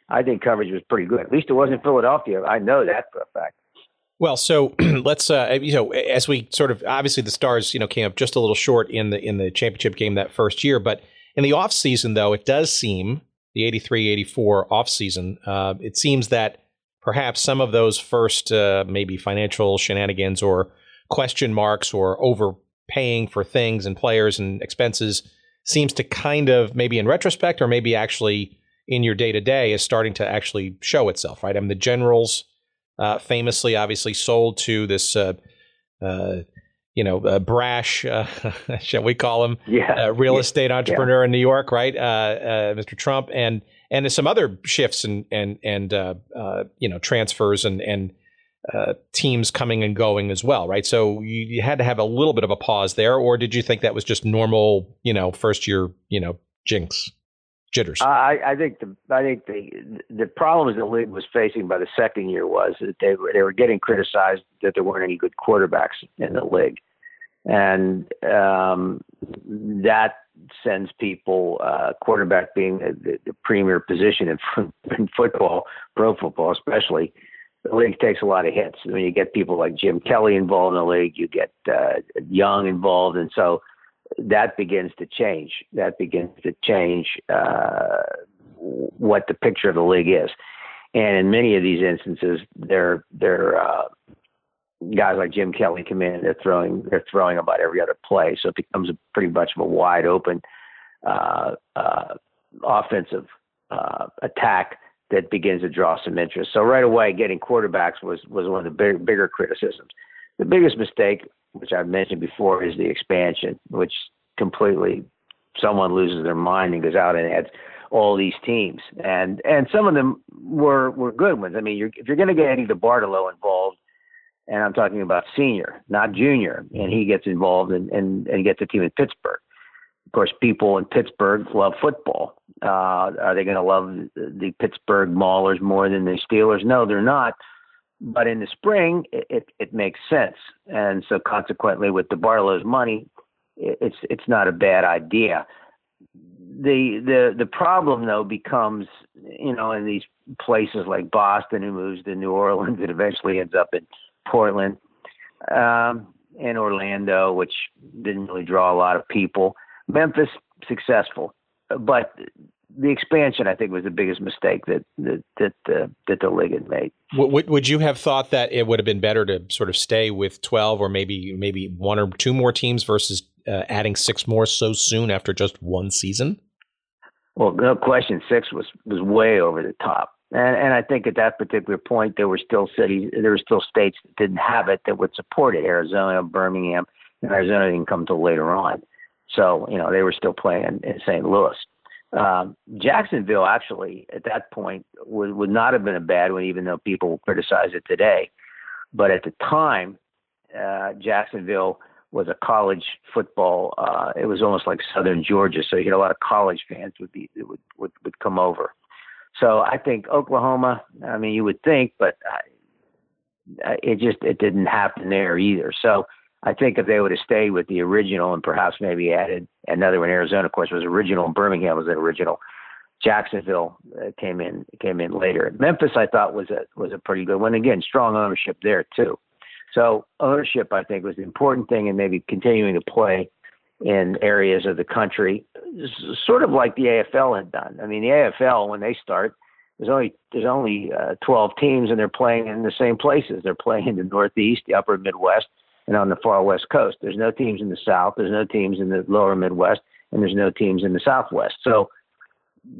Speaker 1: I think coverage was pretty good. At least it wasn't Philadelphia. I know that for a fact.
Speaker 3: Well, so (clears throat) let's uh, you know as we sort of obviously the Stars you know came up just a little short in the in the championship game that first year, but in the off season though it does seem the 83-84 off season uh, it seems that perhaps some of those first uh, maybe financial shenanigans or question marks or overpaying for things and players and expenses seems to kind of maybe in retrospect or maybe actually in your day to day is starting to actually show itself, right? I mean, the generals uh, famously, obviously, sold to this, uh, uh, you know, brash, uh, (laughs) shall we call him,
Speaker 1: yeah.
Speaker 3: Uh, real estate entrepreneur yeah. in New York, right? Uh, Mr. Trump, and and some other shifts and and and you know transfers and and uh, teams coming and going as well, right? So you, you, had to have a little bit of a pause there, or did you think that was just normal, you know, first year, you know, jinx, jitters?
Speaker 1: I, I think the I think the the problems the league was facing by the second year was that they were they were getting criticized that there weren't any good quarterbacks in the league, and um, that sends people uh, quarterback being the, the premier position in, in football, pro football especially the league takes a lot of hits. When you get people like Jim Kelly involved in the league, you get uh, Young involved, and so that begins to change. That begins to change uh, what the picture of the league is. And in many of these instances, they're they're uh, guys like Jim Kelly come in, they're throwing they're throwing about every other play, so it becomes a pretty much of a wide open uh, uh, offensive uh, attack that begins to draw some interest. So right away, getting quarterbacks was was one of the big, bigger criticisms. The biggest mistake, which I've mentioned before, is the expansion, which completely someone loses their mind and goes out and adds all these teams, and and some of them were were good ones. I mean, you're, if you're going to get Eddie DeBartolo involved, and I'm talking about senior, not junior, and he gets involved and and, and gets a team in Pittsburgh. Of course, people in Pittsburgh love football, uh, are they going to love the Pittsburgh Maulers more than the Steelers? No, they're not. But in the spring, it, it, it makes sense, and so consequently, with DeBartolo's money, it, it's it's not a bad idea. The the the problem though becomes, you know, in these places like Boston, who moves to New Orleans, (laughs) it eventually ends up in Portland, um, and Orlando, which didn't really draw a lot of people. Memphis successful but the expansion, I think, was the biggest mistake that that that, uh, that the league had made.
Speaker 3: Would would you have thought that it would have been better to sort of stay with twelve, or maybe maybe one or two more teams versus uh, adding six more so soon after just one season?
Speaker 1: Well, no question, six was was way over the top, and and I think at that particular point there were still cities, there were still states that didn't have it that would support it. Arizona, Birmingham, and Arizona didn't come until later on. So, you know, they were still playing in St. Louis. Um, Jacksonville actually at that point would, would not have been a bad one, even though people criticize it today. But at the time, uh, Jacksonville was a college football. Uh, it was almost like Southern Georgia, so you had a lot of college fans would be would would, would come over. So I think Oklahoma. I mean, you would think, but I, it just it didn't happen there either. So I think if they would have stayed with the original and perhaps maybe added another one, Arizona, of course, was original, Birmingham was the original. Jacksonville uh, came in came in later. Memphis, I thought was a was a pretty good one. Again, strong ownership there too. So ownership, I think, was the important thing, and maybe continuing to play in areas of the country, sort of like the AFL had done. I mean, the AFL when they start, there's only there's only uh, 12 teams, and they're playing in the same places. They're playing in the Northeast, the Upper Midwest, and on the far West Coast. There's no teams in the South. There's no teams in the Lower Midwest, and there's no teams in the Southwest. So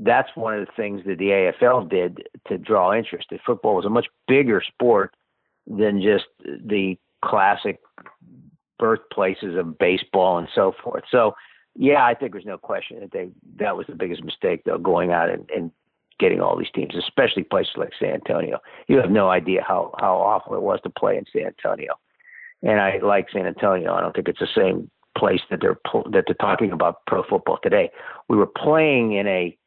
Speaker 1: that's one of the things that the AFL did to draw interest. That football was a much bigger sport than just the classic birthplaces of baseball and so forth. So, yeah, I think there's no question that they that was the biggest mistake though, going out and, and getting all these teams, especially places like San Antonio. You have no idea how how awful it was to play in San Antonio. And I like San Antonio. I don't think it's the same place that they're that they're talking about pro football today. We were playing in a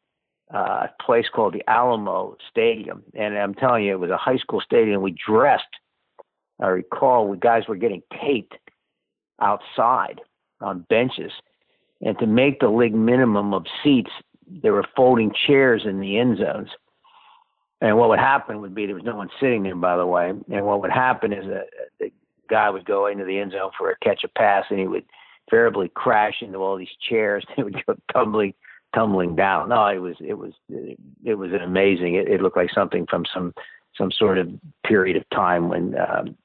Speaker 1: uh, place called the Alamo Stadium, and I'm telling you, it was a high school stadium. We dressed. I recall we guys were getting taped outside on benches, and to make the league minimum of seats, there were folding chairs in the end zones. And what would happen would be there was no one sitting there, by the way. And what would happen is that the guy would go into the end zone for a catch a pass, and he would invariably crash into all these chairs. (laughs) They would go tumbling tumbling down. No, it was it was it was an amazing. It, it looked like something from some some sort of period of time when um,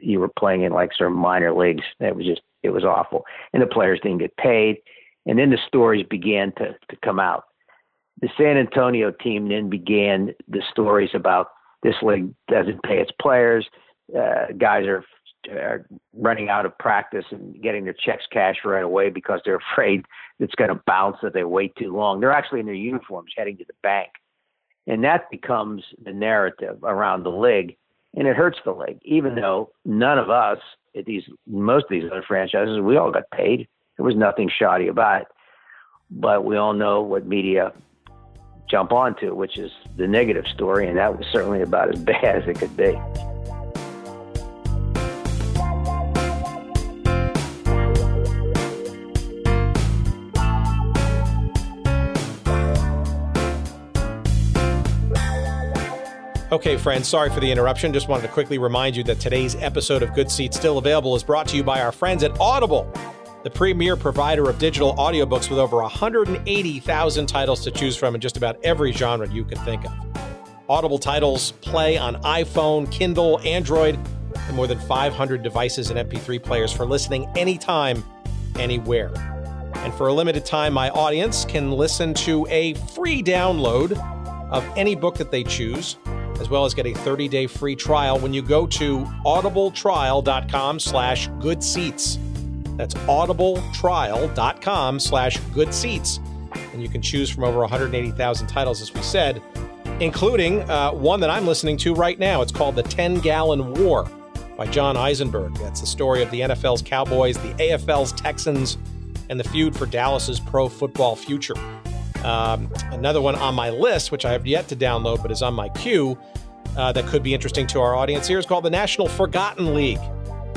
Speaker 1: you were playing in like sort of minor leagues. It was just it was awful, and the players didn't get paid. And then the stories began to to come out. The San Antonio team then began the stories about this league doesn't pay its players. Uh, guys are are running out of practice and getting their checks cashed right away because they're (laughs) afraid it's going to bounce if they wait too long. They're actually in their uniforms heading to the bank. And that becomes the narrative around the league. And it hurts the league, even though none of us at these most of these other franchises, we all got paid. There was nothing shoddy about it. But we all know what media jump onto, which is the negative story, and that was certainly about as (laughs) bad as it could be.
Speaker 3: Okay, friends, sorry for the interruption. Just wanted to quickly remind you that today's episode of Good Seats Still Available is brought to you by our friends at Audible, the premier provider of digital audiobooks with over 180,000 titles to choose from in just about every genre you can think of. Audible titles play on iPhone, Kindle, Android, and more than 500 devices and MP3 players for listening anytime, anywhere. And for a limited time, my audience can listen to a free download of any book that they choose as well as get a 30-day free trial when you go to audibletrial.com slash good seats. That's audibletrial.com slash good seats. And you can choose from over 180,000 titles, as we said, including uh, one that I'm listening to right now. It's called The 10 Gallon War by John Eisenberg. That's the story of the NFL's Cowboys, the AFL's Texans, and the feud for Dallas's pro football future. Um, another one on my list, which I have yet to download but is on my queue, uh, that could be interesting to our audience here is called the National Forgotten League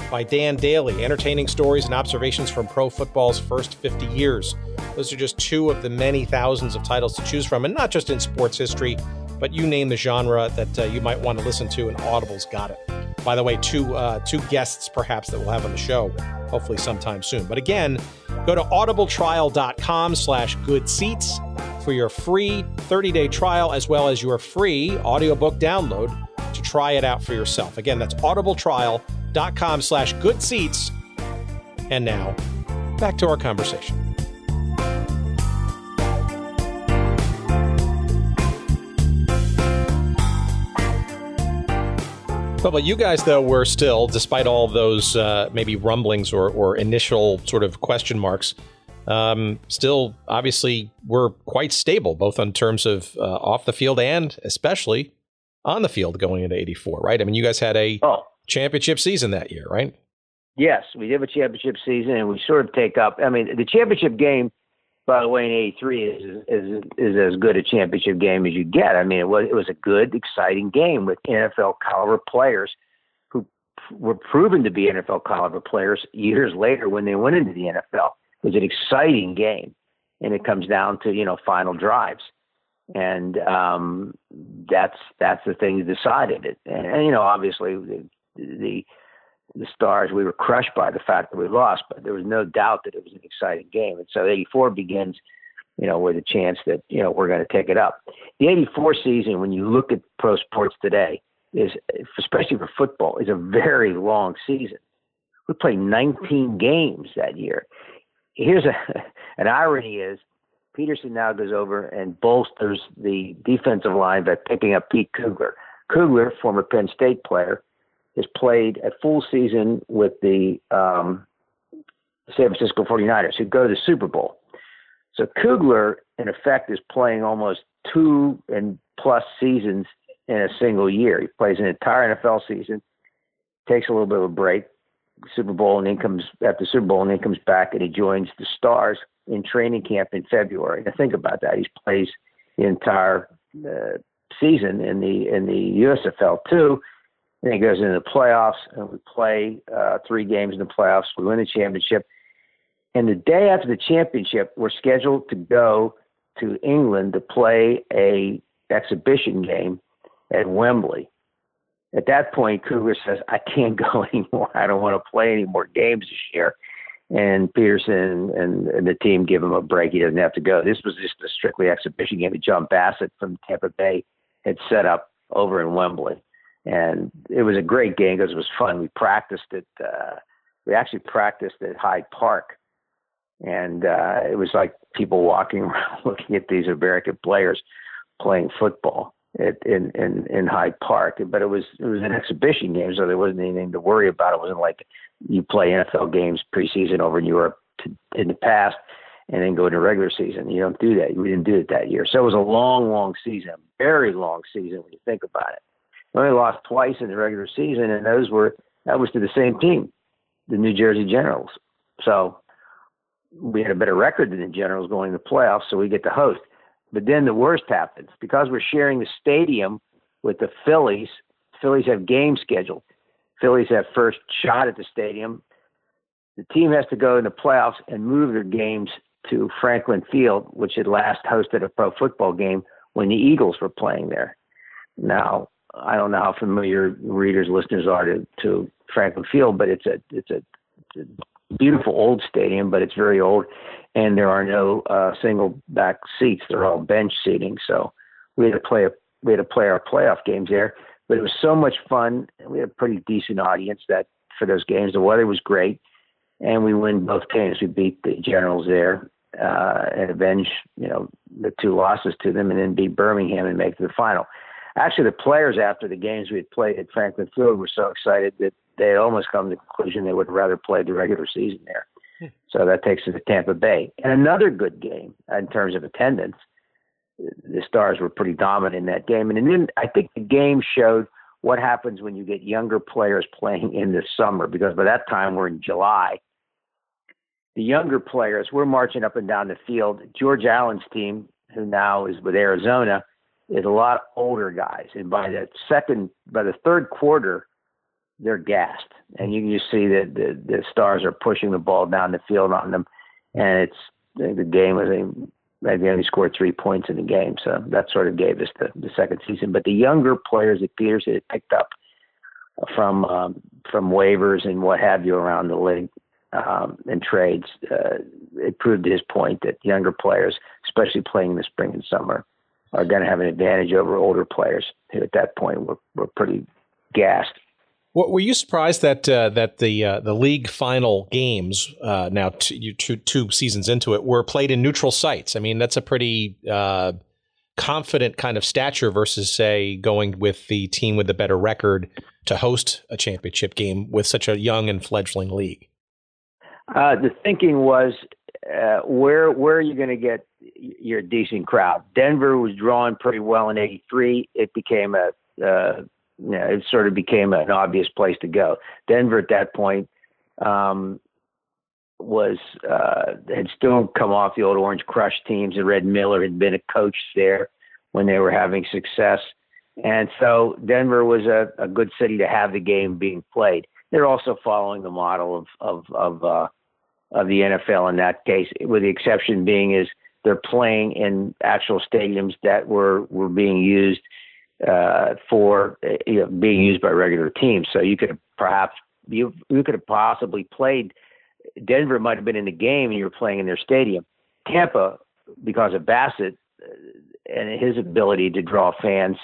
Speaker 3: by Dan Daly, entertaining stories and observations from pro football's first 50 years. Those are just two of the many thousands of titles to choose from, and not just in sports history, but you name the genre that uh, you might want to listen to, and Audible's got it. By the way, two uh, two guests perhaps that we'll have on the show, hopefully sometime soon. But again, go to audibletrial.com slash good seats for your free 30-day trial as well as your free audiobook download to try it out for yourself. Again, that's audibletrial.com slash good seats. And now, back to our conversation. But you guys, though, were still, despite all those uh, maybe rumblings or, or initial sort of question marks, um, still obviously were quite stable, both in terms of uh, off the field and especially on the field going into 84, right? I mean, you guys had a oh. championship season that year, right?
Speaker 1: Yes, we did a championship season, and we sort of take up. I mean, the championship game, by the way, in '83 is is is as good a championship game as you get. I mean, it was it was a good, exciting game with NFL caliber players who were proven to be NFL caliber players years later when they went into the NFL It was an exciting game, and it comes down to you know final drives, and um, that's that's the thing that decided it. And, and you know, obviously the, the the Stars, we were crushed by the fact that we lost, but there was no doubt that it was an exciting game. And so 84 begins, you know, with a chance that, you know, we're going to take it up. The 84 season, when you look at pro sports today, is, especially for football, is a very long season. We played 19 games that year. Here's a, (laughs) an irony is Peterson now goes over and bolsters the defensive line by picking up Pete Kugler. Kugler, former Penn State player, has played a full season with the um, San Francisco 49ers, who go to the Super Bowl. So Kugler, in effect, is playing almost two and plus seasons in a single year. He plays an entire NFL season, takes a little bit of a break, Super Bowl, and then comes after Super Bowl, and then comes back and he joins the Stars in training camp in February. Now think about that. He plays the entire uh, season in the in the USFL too. Then he goes into the playoffs, and we play uh, three games in the playoffs. We win the championship. And the day after the championship, we're scheduled to go to England to play a exhibition game at Wembley. At that point, Kugler says, "I can't go (laughs) anymore. I don't want to play any more games this year." And Peterson and, and the team give him a break. He doesn't have to go. This was just a strictly exhibition game that John Bassett from Tampa Bay had set up over in Wembley and it was a great game because it was fun. We practiced it. Uh, we actually practiced at Hyde Park, and uh, it was like people walking (laughs) around looking at these American players playing football at, in in in Hyde Park. But it was it was an exhibition game, so there wasn't anything to worry about. It wasn't like you play NFL games preseason over in Europe to, in the past and then go into regular season. You don't do that. We didn't do it that year. So it was a long, long season, very long season when you think about it. Only lost twice in the regular season, and those were that was to the same team, the New Jersey Generals. So we had a better record than the Generals going to the playoffs, so we get to host. But then the worst happens because we're sharing the stadium with the Phillies. Phillies have games scheduled. Phillies have first shot at the stadium. The team has to go in the playoffs and move their games to Franklin Field, which had last hosted a pro football game when the Eagles were playing there. Now, I don't know how familiar readers, listeners are to, to Franklin Field, but it's a it's a, beautiful old stadium, but it's very old, and there are no uh, single back seats. They're all bench seating. So we had to play a, we had to play our playoff games there. But it was so much fun. We had a pretty decent audience that for those games. The weather was great, and we win both games. We beat the Generals there uh, and avenge you know the two losses to them, and then beat Birmingham and make the final actually the players after the games we had played at Franklin Field were so excited that they had almost come to the conclusion they would rather play the regular season there. Hmm. So that takes us to Tampa Bay. And another good game in terms of attendance. The Stars were pretty dominant in that game. And then I think the game showed what happens when you get younger players playing in the summer, because by that time we're in July. The younger players, we're marching up and down the field. George Allen's team, who now is with Arizona, is a lot older guys, and by the second, by the third quarter, they're gassed, and you can just see that the, the stars are pushing the ball down the field on them, and it's the game was a maybe only scored three points in the game, so that sort of gave us the, the second season. But the younger players that Peters had picked up from um, from waivers and what have you around the league um, and trades, uh, it proved his point that younger players, especially playing in the spring and summer, are going to have an advantage over older players who at that point were, were pretty gassed.
Speaker 3: Well, were you surprised that uh, that the uh, the league final games uh, now two, two, two seasons into it were played in neutral sites? I mean, that's a pretty uh, confident kind of stature versus say going with the team with the better record to host a championship game with such a young and fledgling league.
Speaker 1: Uh, the thinking was uh, where where are you going to get your decent crowd? Denver was drawing pretty well in '83. It became a uh, you know, it sort of became an obvious place to go. Denver at that point um, was uh, had still come off the old Orange Crush teams, and Red Miller had been a coach there when they were having success, and so Denver was a, a good city to have the game being played. They're also following the model of of, of uh, of the NFL in that case, with the exception being is they're playing in actual stadiums that were were being used uh, for you know, being used by regular teams. So you could perhaps you you could have possibly played. Denver might have been in the game, and you were playing in their stadium. Tampa, because of Bassett uh, and his ability to draw fans,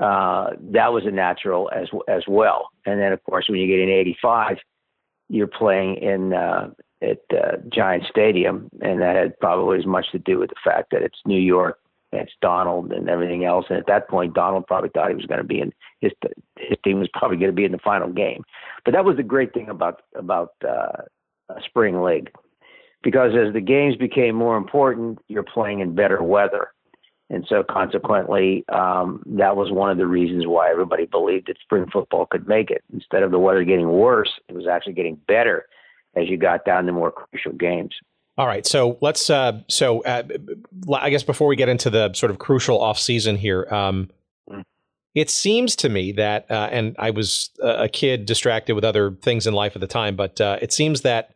Speaker 1: uh, that was a natural as as well. And then, of course, when you get in '85, you're playing in uh, at uh, Giant Stadium, and that had probably as much to do with the fact that it's New York, and it's Donald, and everything else. And at that point, Donald probably thought he was going to be in his his team was probably going to be in the final game. But that was the great thing about about uh, spring league, because as the games became more important, you're playing in better weather. And so, consequently, um, that was one of the reasons why everybody believed that spring football could make it. Instead of the weather getting worse, it was actually getting better as you got down to more crucial games.
Speaker 3: All right, so let's. Uh, so uh, I guess before we get into the sort of crucial off season here, um, mm. it seems to me that, uh, and I was a kid distracted with other things in life at the time, but uh, it seems that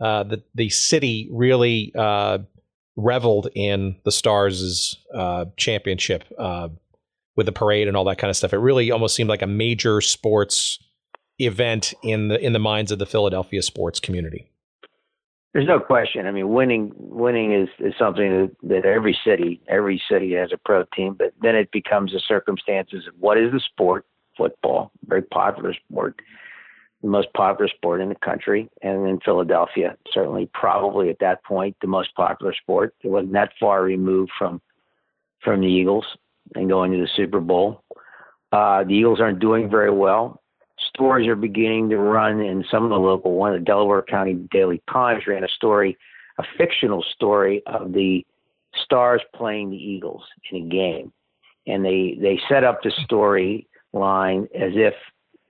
Speaker 3: uh, the the city really uh, reveled in the Stars' championship with the parade and all that kind of stuff. It really almost seemed like a major sports event in the in the minds of the Philadelphia sports community.
Speaker 1: There's no question. I mean, winning winning is, is something that, that every city every city has a pro team, but then it becomes the circumstances of what is the sport? Football, very popular sport, the most popular sport in the country, and in Philadelphia, certainly probably at that point the most popular sport. It wasn't that far removed from from the Eagles and going to the Super Bowl. Uh, the Eagles aren't doing very well stories are beginning to run in some of the local one. The Delaware County Daily Times ran a story, a fictional story of the Stars playing the Eagles in a game, and they they set up the storyline as if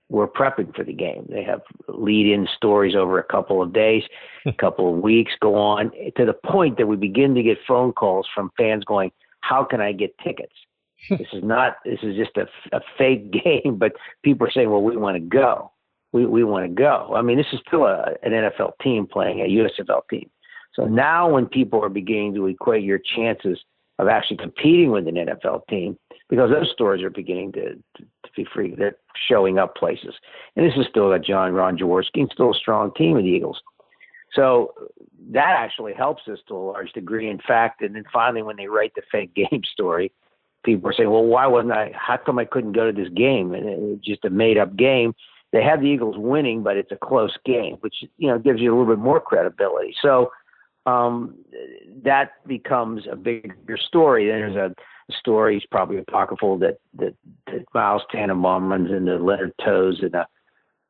Speaker 1: we're prepping for the game. They have lead-in stories over a couple of days, a (laughs) couple of weeks, go on to the point that we begin to get phone calls from fans going, "How can I get tickets?" This is not. This is just a, a fake (laughs) game. But people are saying, "Well, we want to go. We we want to go." I mean, this is still a, an NFL team playing a USFL team. So now, when people are beginning to equate your chances of actually competing with an NFL team, because those stores are beginning to, to, to be free, they're showing up places. And this is still a John Ron Jaworski, and still a strong team of the Eagles. So that actually helps us to a large degree. In fact, and then finally, when they write the fake (laughs) game story, people are saying, well, why wasn't I? How come I couldn't go to this game? And it's just a made up game. They have the Eagles winning, but it's a close game, which you know gives you a little bit more credibility. So um, that becomes a bigger story. Then there's a story, it's probably apocryphal, that that, that Myles Tanenbaum runs into Leonard Tose in a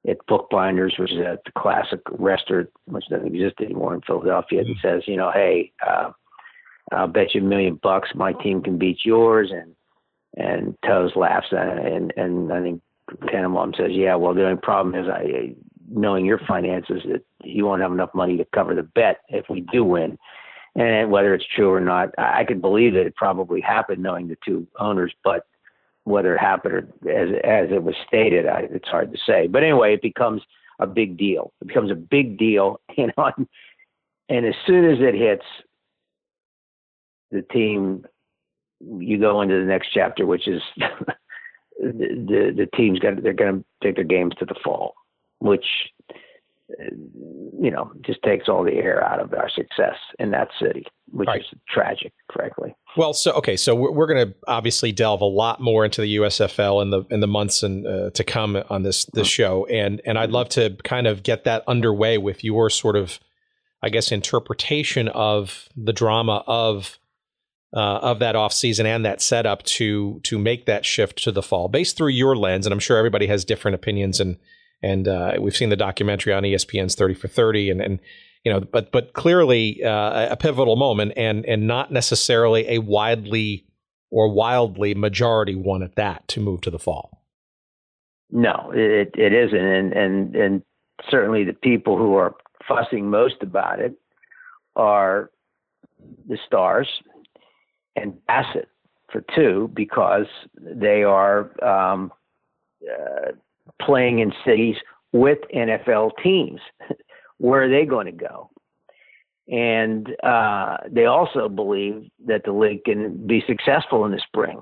Speaker 1: at Bookbinders, which is a the classic restaurant, which doesn't exist anymore in Philadelphia, and says, you know, hey, uh, I'll bet you a million bucks my team can beat yours. And and Tose laughs and and I think Tanenbaum says, yeah, well the only problem is I knowing your finances that you won't have enough money to cover the bet if we do win. And whether it's true or not, I could believe that it probably happened knowing the two owners, but whether it happened or as as it was stated, I, it's hard to say. But anyway, it becomes a big deal. It becomes a big deal, (laughs) you know. And as soon as it hits, the team you go into the next chapter, which is (laughs) the, the the team's got they're going to take their games to the fall, which you know just takes all the air out of our success in that city, which right. is tragic, frankly.
Speaker 3: Well, so okay, so we're, we're going to obviously delve a lot more into the USFL in the in the months and uh, to come on this this mm-hmm. show, and and I'd love to kind of get that underway with your sort of, I guess, interpretation of the drama of uh, of that offseason and that setup to to make that shift to the fall based through your lens. And i'm sure everybody has different opinions and and uh, we've seen the documentary on espn's 30 for 30 and and you know but but clearly uh, a pivotal moment and and not necessarily a widely or wildly majority one at that to move to the fall.
Speaker 1: No it it isn't. And and and certainly the people who are fussing most about it are the stars and Bassett for two because they are um, uh, playing in cities with NFL teams. (laughs) Where are they going to go? And uh, they also believe that the league can be successful in the spring.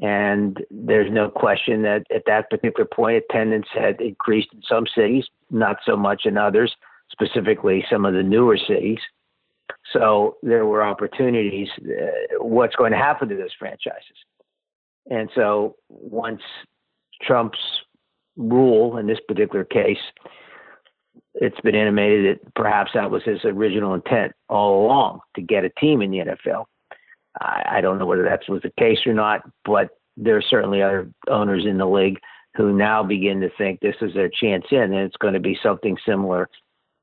Speaker 1: And there's no question that at that particular point, attendance had increased in some cities, not so much in others, specifically some of the newer cities. So there were opportunities. Uh, what's going to happen to those franchises? And so once Trump's rule in this particular case, it's been intimated that perhaps that was his original intent all along to get a team in the NFL. I, I don't know whether that was the case or not, but there are certainly other owners in the league who now begin to think this is their chance in, and it's going to be something similar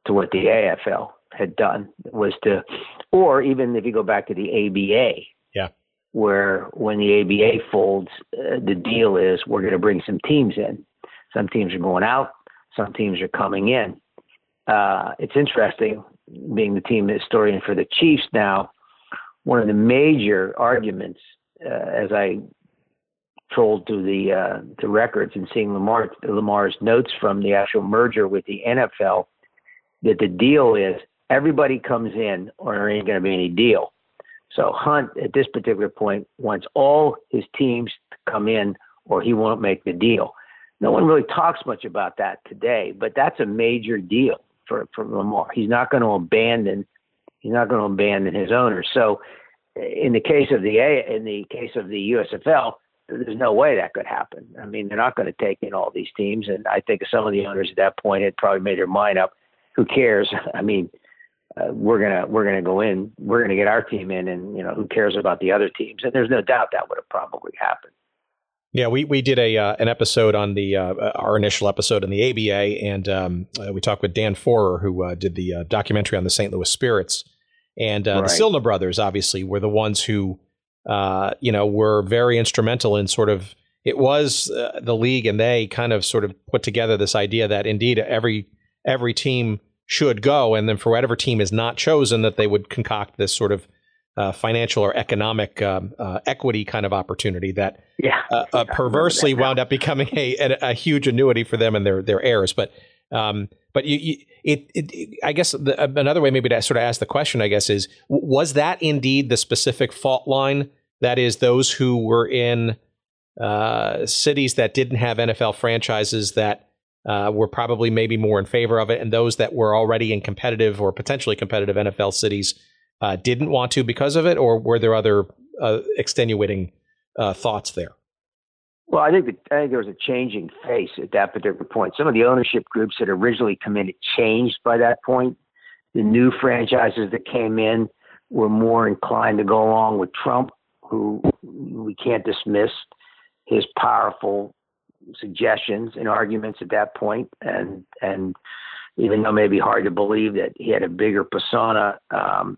Speaker 1: to what the AFL had done was to, or even if you go back to the ABA,
Speaker 3: yeah,
Speaker 1: where when the ABA folds, uh, the deal is we're going to bring some teams in. Some teams are going out, some teams are coming in. Uh, it's interesting being the team historian for the Chiefs now. One of the major arguments, uh, as I trolled through the uh, the records and seeing Lamar Lamar's notes from the actual merger with the NFL, that the deal is everybody comes in or there ain't going to be any deal. So Hunt at this particular point wants all his teams to come in or he won't make the deal. No one really talks much about that today, but that's a major deal for, for Lamar. He's not going to abandon he's not going to abandon his owners. So in the case of the A in the case of the USFL, there's no way that could happen. I mean, they're not going to take in all these teams, and I think some of the owners at that point had probably made their mind up. Who cares? (laughs) I mean, uh, we're gonna we're gonna go in, we're gonna get our team in, and you know who cares about the other teams? And there's no doubt that would have probably happened.
Speaker 3: Yeah, we we did a uh, an episode on the uh, our initial episode on the ABA, and um, uh, we talked with Dan Forer, who uh, did the uh, documentary on the St. Louis Spirits, and right. the Silna brothers. Obviously, were the ones who you know were very instrumental in sort of it was the league, and they kind of sort of put together this idea that indeed every every team should go, and then for whatever team is not chosen, that they would concoct this sort of uh, financial or economic um, uh, equity kind of opportunity that
Speaker 1: yeah,
Speaker 3: uh, uh perversely wound up becoming a, a, a, huge annuity for them and their their heirs. But um, but you, you, it, it, I guess the, another way maybe to sort of ask the question, I guess, is was that indeed the specific fault line? That is, those who were in uh, cities that didn't have NFL franchises that uh, were probably maybe more in favor of it, and those that were already in competitive or potentially competitive NFL cities uh, didn't want to because of it, or were there other uh, extenuating uh, thoughts there?
Speaker 1: Well, I think I think there was a changing face at that particular point. Some of the ownership groups that originally committed changed by that point. The new franchises that came in were more inclined to go along with Trump, who we can't dismiss his powerful suggestions and arguments at that point, and and even though it may be hard to believe that he had a bigger persona um,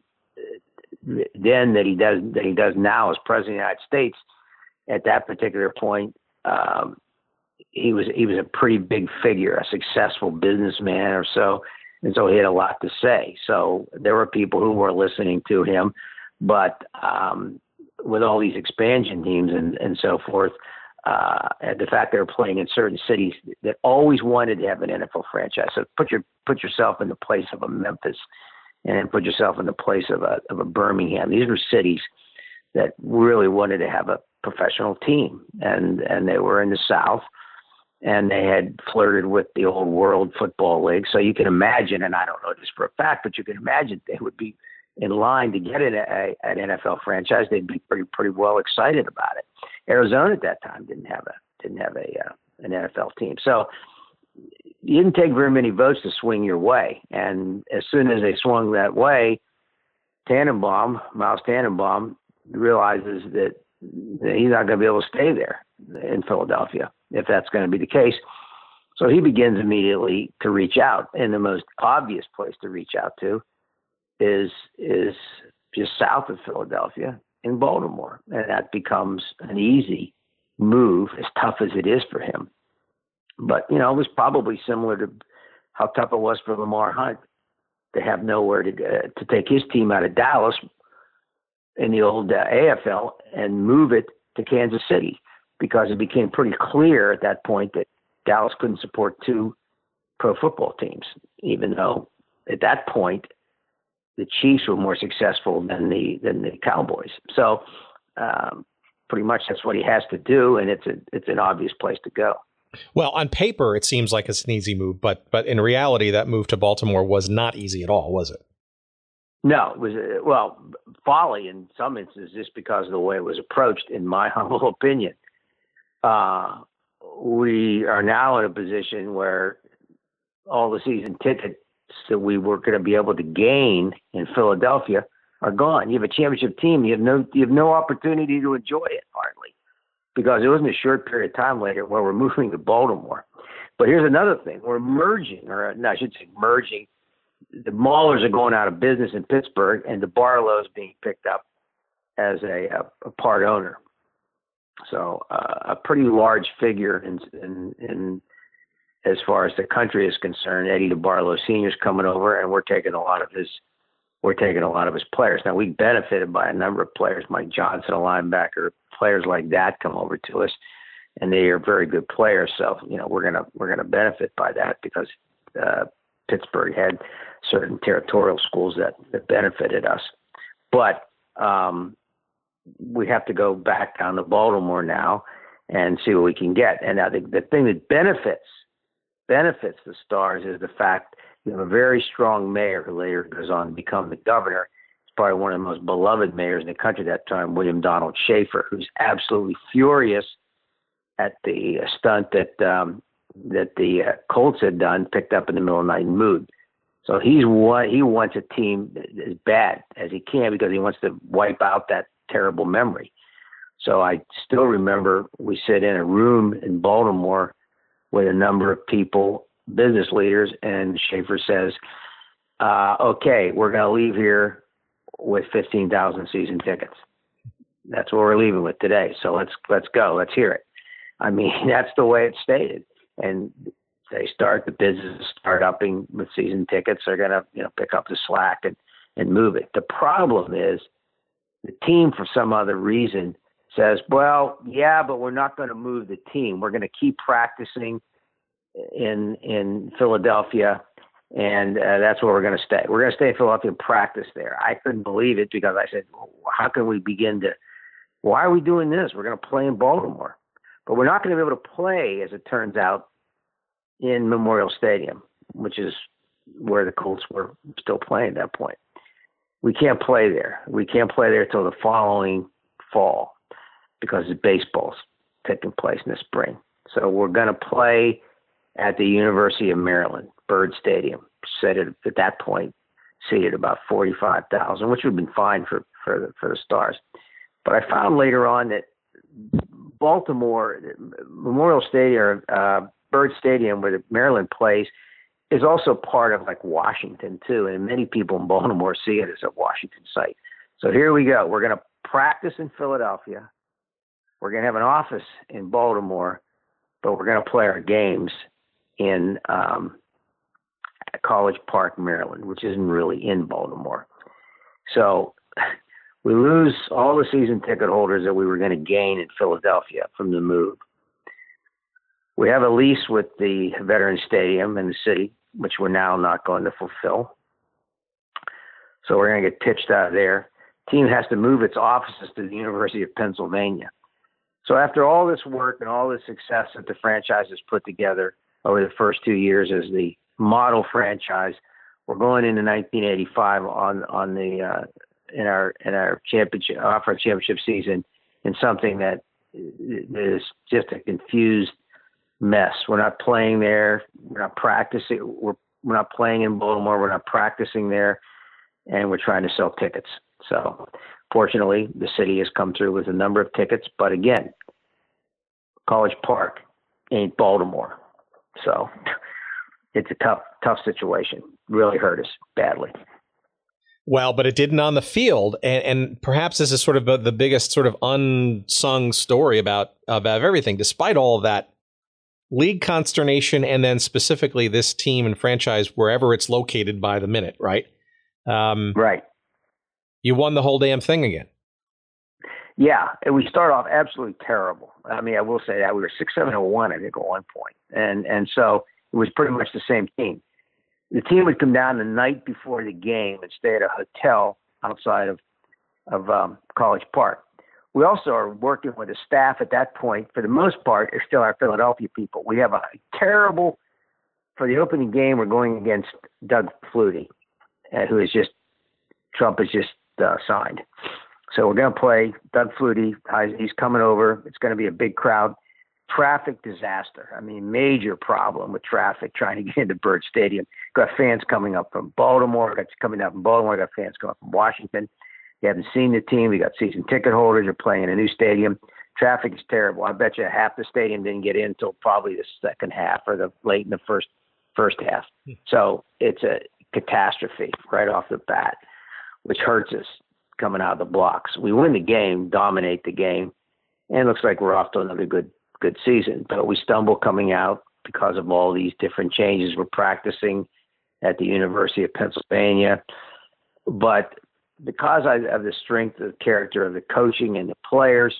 Speaker 1: then that he does that he does now as president of the United States, at that particular point, um, he was he was a pretty big figure, a successful businessman or so, and so he had a lot to say. So there were people who were listening to him, but um, with all these expansion teams and and so forth, uh, and the fact they were playing in certain cities that always wanted to have an NFL franchise. So put your put yourself in the place of a Memphis, and put yourself in the place of a of a Birmingham. These were cities that really wanted to have a professional team, and and they were in the South, and they had flirted with the old World Football League. So you can imagine, and I don't know this for a fact, but you can imagine they would be in line to get an, a, an NFL franchise, they'd be pretty pretty well excited about it. Arizona at that time didn't have a didn't have a uh, an NFL team, so you didn't take very many votes to swing your way. And as soon as they swung that way, Tanenbaum, Myles Tanenbaum, realizes that he's not going to be able to stay there in Philadelphia if that's going to be the case. So he begins immediately to reach out, and the most obvious place to reach out to is is just south of Philadelphia in Baltimore, and that becomes an easy move, as tough as it is for him. But you know, it was probably similar to how tough it was for Lamar Hunt to have nowhere to uh, to take his team out of Dallas in the old uh, AFL and move it to Kansas City because it became pretty clear at that point that Dallas couldn't support two pro football teams, even though at that point the Chiefs were more successful than the than the Cowboys. So um, pretty much that's what he has to do, and it's a it's an obvious place to go.
Speaker 3: Well, on paper, it seems like it's an easy move, but but in reality, that move to Baltimore was not easy at all, was it?
Speaker 1: No, it was uh, well folly in some instances, just because of the way it was approached. In my (laughs) humble opinion, uh, we are now in a position where all the season tickets that we were going to be able to gain in Philadelphia are gone. You have a championship team. You have no you have no opportunity to enjoy it hardly because it wasn't a short period of time later where we're moving to Baltimore. But here's another thing: we're merging, or no, I should say merging. The Maulers are going out of business in Pittsburgh, and DeBartolo's being picked up as a, a, a part owner. So uh, a pretty large figure in, in in as far as the country is concerned. Eddie DeBartolo Sr. is coming over, and we're taking a lot of his we're taking a lot of his players. Now we benefited by a number of players, Mike Johnson, a linebacker, players like that come over to us, and they are very good players. So you know we're gonna we're gonna benefit by that because uh, Pittsburgh had certain territorial schools that that benefited us, but um, we have to go back down to Baltimore now and see what we can get. And I think the thing that benefits benefits the Stars is the fact you have a very strong mayor who later goes on to become the governor. He's probably one of the most beloved mayors in the country at that time, William Donald Schaefer, who's absolutely furious at the stunt that um, that the uh, Colts had done, picked up in the middle of the night and moved. So he's what he wants a team as bad as he can because he wants to wipe out that terrible memory. So I still remember we sit in a room in Baltimore with a number of people business leaders, and Schaefer says, uh, "Okay, we're going to leave here with 15,000 season tickets. That's what we're leaving with today. So let's let's go. Let's hear it." I mean, (laughs) that's the way it's stated, and they start the business start upping with season tickets. They're going to you know pick up the slack and and move it. The problem is the team, for some other reason, says, "Well, yeah, but we're not going to move the team. We're going to keep practicing." in in Philadelphia, and uh, that's where we're going to stay. We're going to stay in Philadelphia and practice there. I couldn't believe it because I said, "How can we begin to? Why are we doing this? We're going to play in Baltimore, but we're not going to be able to play, as it turns out, in Memorial Stadium, which is where the Colts were still playing at that point. We can't play there. We can't play there until the following fall because baseball's taking place in the spring. So we're going to play at the University of Maryland, Byrd Stadium, set at that point seated about 45,000, which would have been fine for, for, the, for the Stars. But I found later on that Baltimore, Memorial Stadium, uh, Byrd Stadium, where the Maryland plays, is also part of like Washington too, and many people in Baltimore see it as a Washington site. So here we go. We're going to practice in Philadelphia. We're going to have an office in Baltimore, but we're going to play our games in um, College Park, Maryland, which isn't really in Baltimore. So (laughs) we lose all the season ticket holders that we were going to gain in Philadelphia from the move. We have a lease with the Veterans Stadium in the city, which we're now not going to fulfill. So we're going to get pitched out of there. Team has to move its offices to the University of Pennsylvania. So after all this work and all this success that the franchise has put together, over the first two years as the model franchise. We're going into 1985 on on the uh, in our in our championship off our championship season in something that is just a confused mess. We're not playing there. We're not practicing. We're we're not playing in Baltimore. We're not practicing there, and we're trying to sell tickets. So, fortunately, the city has come through with a number of tickets. But again, College Park ain't Baltimore. So (laughs) it's a tough, tough situation. Really hurt us badly.
Speaker 3: Well, but it didn't on the field, and, and perhaps this is sort of the biggest sort of unsung story about about everything. Despite all of that league consternation, and then specifically this team and franchise wherever it's located by the minute, right?
Speaker 1: Um, right.
Speaker 3: You won the whole damn thing again.
Speaker 1: Yeah, and we start off absolutely terrible. I mean, I will say that we were six, seven, and one, I think, at one point, and and so it was pretty much the same team. The team would come down the night before the game and stay at a hotel outside of of um, College Park. we also are working with a staff at that point, for the most part, are still our Philadelphia people. We have a terrible, for the opening game, we're going against Doug Flutie, uh, who is just, Trump is just uh, signed. So we're going to play Doug Flutie. He's coming over. It's going to be a big crowd. Traffic disaster. I mean, major problem with traffic trying to (laughs) get into Byrd Stadium. Got fans coming up from Baltimore. Got coming up from Baltimore. Got fans coming up from Washington. You haven't seen the team. We got season ticket holders. You're playing in a new stadium. Traffic is terrible. I bet you half the stadium didn't get in until probably the second half or the late in the first first half. Hmm. So it's a catastrophe right off the bat, which hurts us coming out of the blocks. We win the game, dominate the game, and it looks like we're off to another good good season. But we stumble coming out because of all these different changes. We're practicing at the University of Pennsylvania, but because have the strength of the character of the coaching and the players,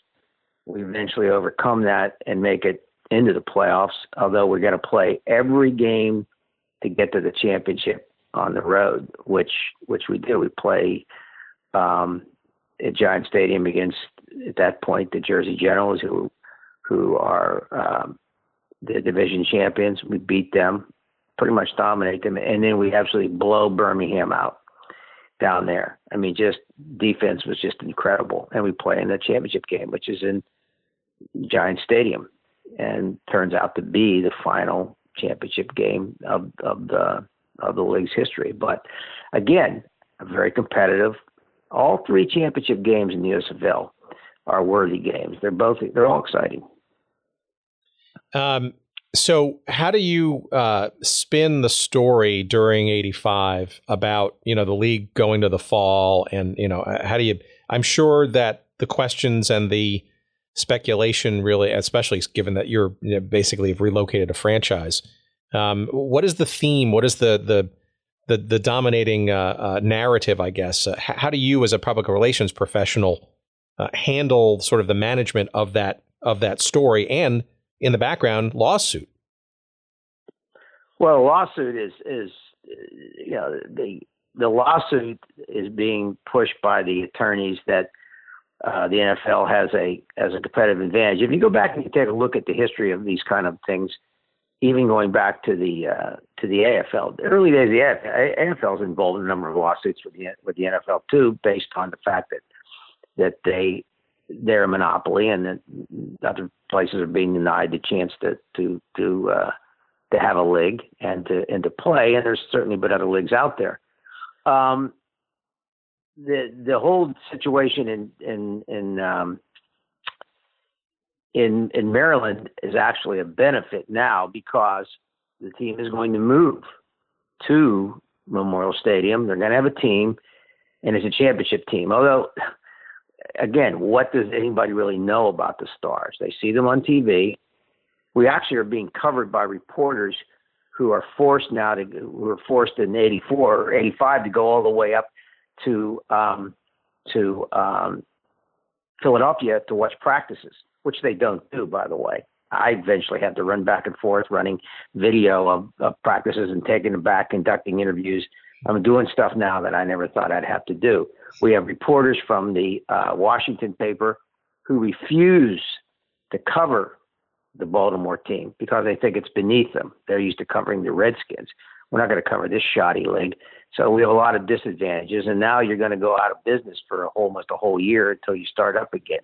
Speaker 1: we eventually overcome that and make it into the playoffs. Although we're going to play every game to get to the championship on the road, which which we do. We play um, at Giant Stadium against at that point the Jersey Generals, who who are um, the division champions. We beat them, pretty much dominate them, and then we absolutely blow Birmingham out down there. I mean, just defense was just incredible, and we play in the championship game, which is in Giant Stadium, and turns out to be the final championship game of of the of the league's history. But again, very competitive. All three championship games in the USFL are worthy games. They're both they're all exciting.
Speaker 3: Um, so, how do you uh, spin the story during '85 about you know the league going to the fall, and you know how do you? I'm sure that the questions and the speculation really, especially given that you're you know, basically have relocated a franchise. Um, what is the theme? What is the the the, the dominating uh, uh, narrative? I guess. Uh, how do you, as a public relations professional, uh, handle sort of the management of that of that story and in the background lawsuit.
Speaker 1: Well, lawsuit is is you know the the lawsuit is being pushed by the attorneys that uh, the NFL has a as a competitive advantage. If you go back and you take a look at the history of these kind of things, even going back to the uh, to the AFL, the early days, the AFL is involved in a number of lawsuits with the with the NFL too, based on the fact that that they they're a monopoly and that other places are being denied the chance to to to uh, to have a league and to and to play. And there's certainly been other leagues out there. Um, the the whole situation in in in um, in in Maryland is actually a benefit now because the team is going to move to Memorial Stadium. They're going to have a team, and it's a championship team. Although again, what does anybody really know about the stars? They see them on TV. We actually are being covered by reporters who are forced now to who are forced in 84 or 85 to go all the way up to um, to um, Philadelphia to watch practices, which they don't do, by the way. I eventually had to run back and forth, running video of, of practices and taking them back, conducting interviews. I'm doing stuff now that I never thought I'd have to do. We have reporters from the uh, Washington paper who refuse to cover the Baltimore team because they think it's beneath them. They're used to covering the Redskins. We're not going to cover this shoddy league. So we have a lot of disadvantages. And now you're going to go out of business for almost a whole year until you start up again.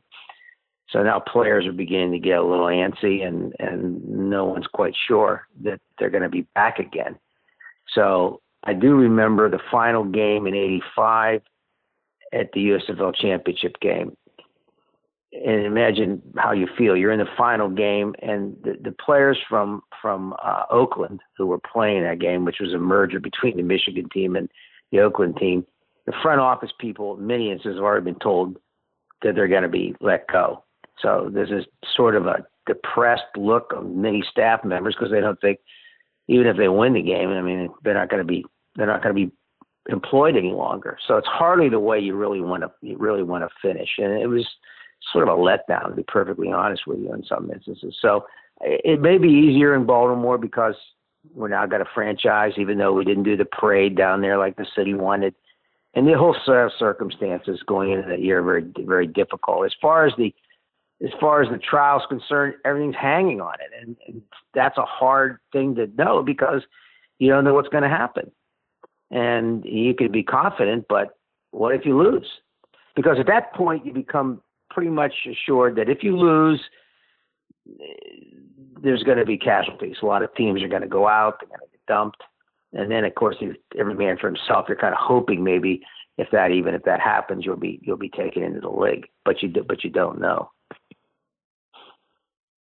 Speaker 1: So now players are beginning to get a little antsy, and and no one's quite sure that they're going to be back again. So I do remember the final game in '85 at the USFL championship game. And imagine how you feel. You're in the final game, and the, the players from from uh, Oakland who were playing that game, which was a merger between the Michigan team and the Oakland team, the front office people, instances, have already been told that they're going to be let go. So there's this sort of a depressed look of many staff members because they don't think, even if they win the game, I mean, they're not going to be they're not going to be employed any longer. So it's hardly the way you really want to you really want to finish. And it was sort of a letdown, to be perfectly honest with you, in some instances. So eh, it may be easier in Baltimore because we're now got a franchise, even though we didn't do the parade down there like the city wanted. and the whole set of circumstances going into that year very very difficult. As far as the as far as the trial's concerned, everything's hanging on it, and, and that's a hard thing to know because you don't know what's going to happen, and you could be confident, but what if you lose? Because at that point, you become pretty much assured that if you lose, eh, there's going to be casualties. A lot of teams are going to go out, they're going to get dumped, and then of course, every man for himself. You're kind of hoping maybe if that even if that happens, you'll be you'll be taken into the league, but you do, but you don't know.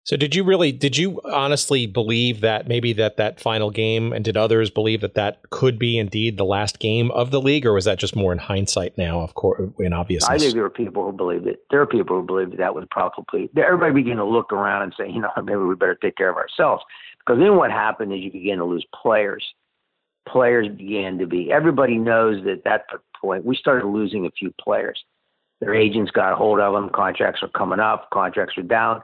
Speaker 3: So did you really did you honestly believe that maybe that that final game and did others believe that that could be indeed the last game of the league or was that just more in hindsight now of course in obvious
Speaker 1: I think there were people who believed it. There are people who believed that was probably everybody began to look around and say, you know, (laughs) maybe we better take care of ourselves. Because then what happened is you began to lose players. Players began to be everybody knows that at that point we started losing a few players. Their agents got a hold of them, contracts are coming up, contracts are down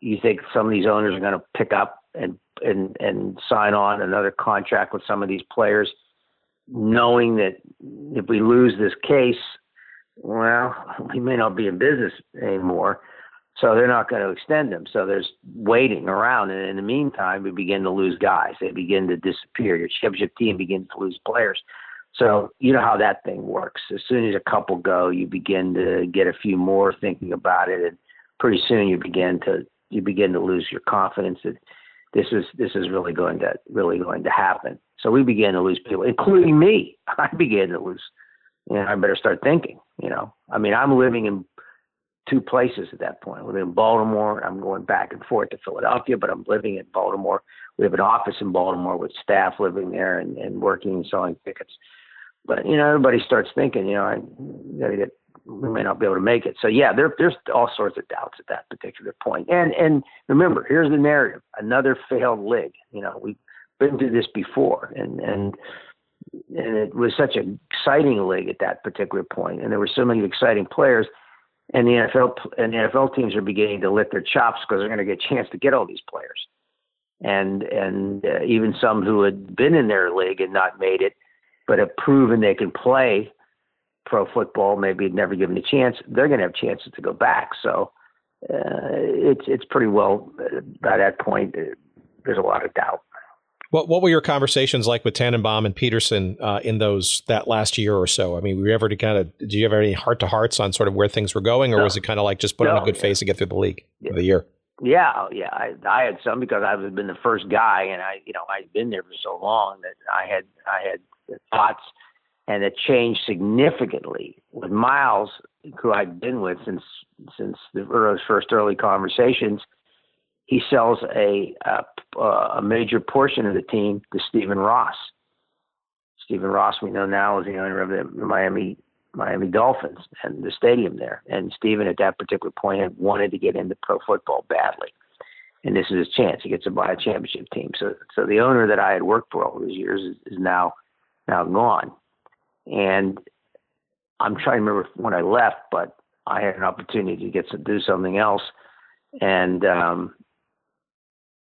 Speaker 1: you think some of these owners are going to pick up and and and sign on another contract with some of these players, knowing that if we lose this case, well, we may not be in business anymore. So they're not going to extend them. So there's waiting around, and in the meantime, we begin to lose guys. They begin to disappear. Your championship team begins to lose players. So you know how that thing works. As soon as a couple go, you begin to get a few more thinking about it, and pretty soon you begin to you begin to lose your confidence that this is this is really going to really going to happen. So we began to lose people, including me. (laughs) I began to lose. You know, I better start thinking. You know, I mean, I'm living in two places at that point. I live in Baltimore. I'm going back and forth to Philadelphia, but I'm living in Baltimore. We have an office in Baltimore with staff living there and, and working and selling tickets. But you know, everybody starts thinking, you know, I got to get we may not be able to make it. So yeah, there, there's all sorts of doubts at that particular point. And and remember, here's the narrative: another failed league. You know, we've been through this before, and and and it was such an exciting league at that particular point, and there were so many exciting players. And the NFL and the NFL teams are beginning to lick their chops because they're going to get a chance to get all these players, and and uh, even some who had been in their league and not made it, but have proven they can play pro football, maybe never given a chance, they're going to have chances to go back. So uh, it's it's pretty well uh, by that point. Uh, there's a lot of doubt.
Speaker 3: What what were your conversations like with Tanenbaum and Peterson uh, in those that last year or so? I mean, were you ever to kind of did you have any heart to hearts on sort of where things were going, or no. was it kind of like just put no, on a good face to get through the league yeah. the year?
Speaker 1: Yeah, yeah, I, I had some because I was been the first guy, and I, you know, I'd been there for so long that I had, I had thoughts and it changed significantly with Myles, who I'd been with since since the first early conversations. He sells a, a a major portion of the team to Stephen Ross. Stephen Ross, we know now, is the owner of the Miami Miami Dolphins and the stadium there. And Stephen, at that particular point, had wanted to get into pro football badly, and this is his chance. He gets to buy a championship team. So, so the owner that I had worked for all these years is, is now now gone. And I'm trying to remember when I left, but I had an opportunity to get to do something else, and um,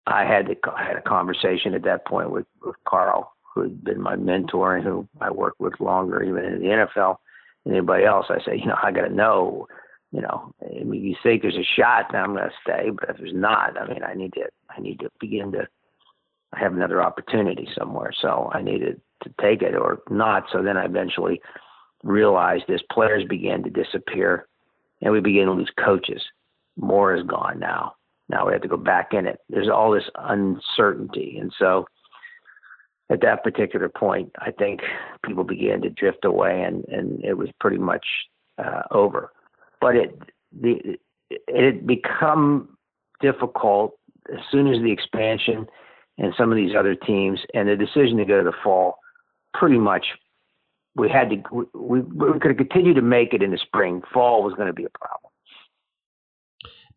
Speaker 1: I had to, I had a conversation at that point with, with Carl, who had been my mentor and who I worked with longer, even in the NFL than anybody else. I said, you know, I got to know, you know, I mean, you think there's a shot, then I'm going to stay, but if there's not, I mean, I need to, I need to begin to have another opportunity somewhere. So I needed to take it or not. So then I eventually realized as players began to disappear and we began to lose coaches. Mora is gone now. Now we have to go back in it. There's all this uncertainty. And so at that particular point, I think people began to drift away and, and it was pretty much uh, over. But it, the, it had become difficult as soon as the expansion and some of these other teams and the decision to go to the fall pretty much we had to we, we continue to make it in the spring. Fall was going to be a problem.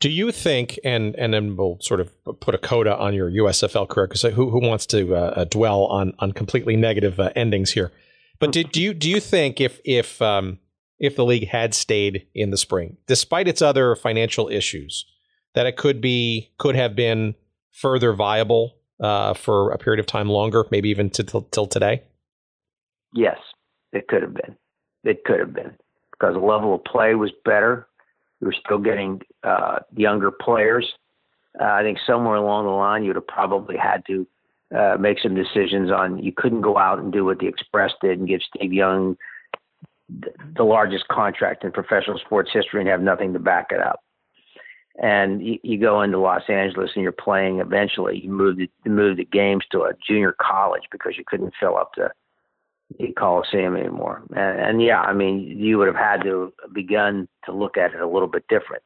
Speaker 3: Do you think, and and then we'll sort of put a coda on your USFL career because who who wants to uh, uh, dwell on on completely negative uh, endings here? But do, do you do you think if if um, if the league had stayed in the spring, despite its other financial issues, that it could be could have been further viable uh, for a period of time longer, maybe even to, till, till today?
Speaker 1: Yes, it could have been. it could have been because the level of play was better. We were still getting uh, younger players. Uh, I think somewhere along the line, you'd have probably had to uh, make some decisions on. You couldn't go out and do what the Express did and give Steve Young the largest contract in professional sports history and have nothing to back it up. And you, you go into Los Angeles and you're playing. Eventually, you move the, move the games to a junior college because you couldn't fill up the, the Coliseum anymore. And, and yeah, I mean, you would have had to have begun to look at it a little bit different.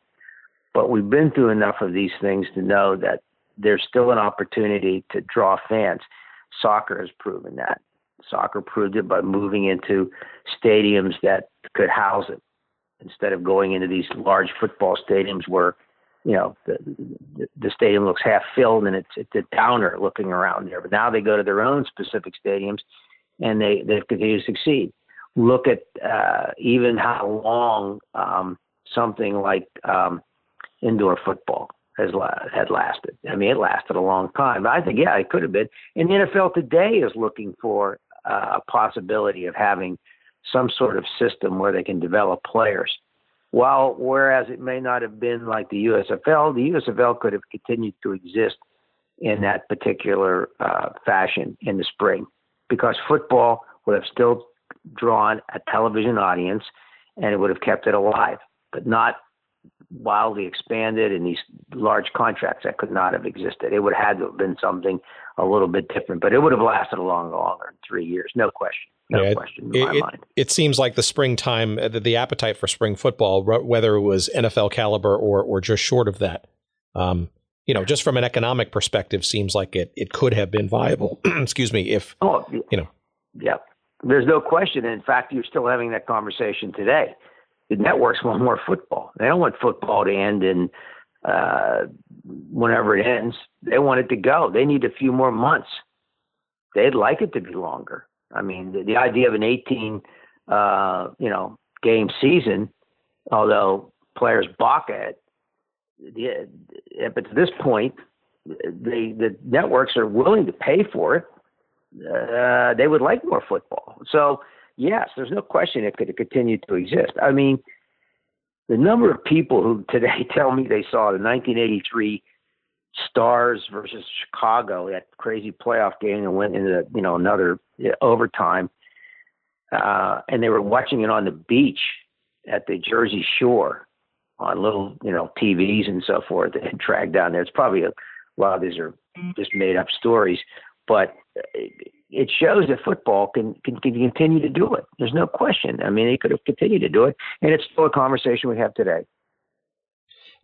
Speaker 1: But we've been through enough of these things to know that there's still an opportunity to draw fans. Soccer has proven that. Soccer proved it by moving into stadiums that could house it instead of going into these large football stadiums where you know the the stadium looks half filled and it's it's a downer looking around there. But now they go to their own specific stadiums and they they continue to succeed. Look at uh, even how long um, something like um, indoor football has had lasted. I mean, it lasted a long time. I think yeah, it could have been. And the NFL today is looking for uh, a possibility of having some sort of system where they can develop players. While whereas it may not have been like the USFL, the USFL could have continued to exist in that particular uh, fashion in the spring, because football would have still drawn a television audience, and it would have kept it alive, but not wildly expanded in these large contracts that could not have existed. It would have had to have been something a little bit different, but it would have lasted a long longer than three years, no question. No yeah, question
Speaker 3: in it, my it, mind. It seems like the springtime, uh, the, the, appetite for spring football, whether it was NFL caliber or or just short of that, um, you know, just from an economic perspective, seems like it it could have been viable. (clears throat) excuse me, if oh, you know,
Speaker 1: yeah, there's no question. In fact, you're still having that conversation today the networks want more football. They don't want football to end in uh, whenever it ends. They want it to go. They need a few more months. They'd like it to be longer. I mean, the, the idea of an 18, uh, you know, game season, although players balk at it, yeah, but to this point, the the networks are willing to pay for it. Uh, they would like more football. So yes, there's no question it could continue to exist. I mean, the number of people who today (laughs) tell me they saw the 1983 Stars versus Chicago, that crazy playoff game, and went into you know another overtime, uh, and they were watching it on the beach at the Jersey Shore on little you know TVs and so forth. They had dragged down there. It's probably a, a lot of these are just made up stories, but it shows that football can, can, can continue to do it. There's no question. I mean, he could have continued to do it, and it's still a conversation we have today.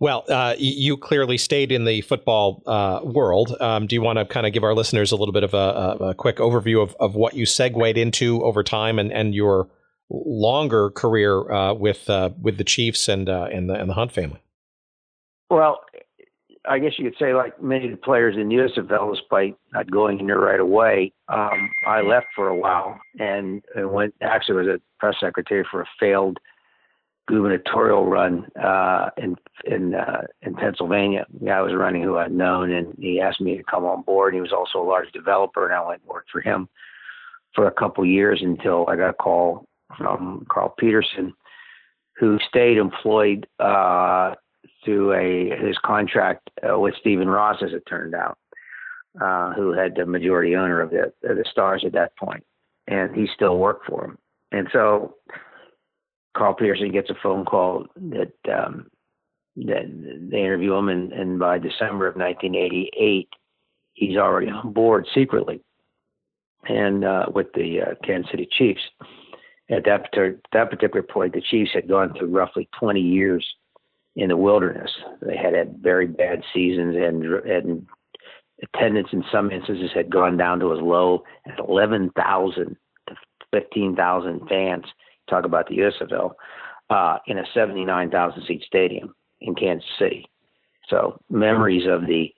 Speaker 3: Well, uh, you clearly stayed in the football uh, world. Um, do you want to kind of give our listeners a little bit of a, a, quick overview of, of what you segued into over time and, and your longer career uh, with uh, with the Chiefs and uh, and the and the Hunt family?
Speaker 1: Well, I guess you could say, like many of the players in USFL, despite not going in there right away, um, I left for a while and, and went. Actually, was a press secretary for a failed gubernatorial run uh, in in uh, in Pennsylvania. The guy was running who I'd known, and he asked me to come on board. He was also a large developer, and I went and worked for him for a couple years until I got a call from Carl Peterson, who stayed employed uh, through a his contract uh, with Stephen Ross, as it turned out, uh, who had the majority owner of the of the Stars at that point, and he still worked for him. And so, Carl Peterson gets a phone call that um, that they interview him, and, and by December of 1988, he's already on board secretly, and uh, with the uh, Kansas City Chiefs. At that particular, that particular point, the Chiefs had gone through roughly 20 years in the wilderness. They had had very bad seasons, and, and attendance in some instances had gone down to as low as 11,000 to 15,000 fans. Talk about the USFL uh, in a 79,000 seat stadium in Kansas City. So memories of the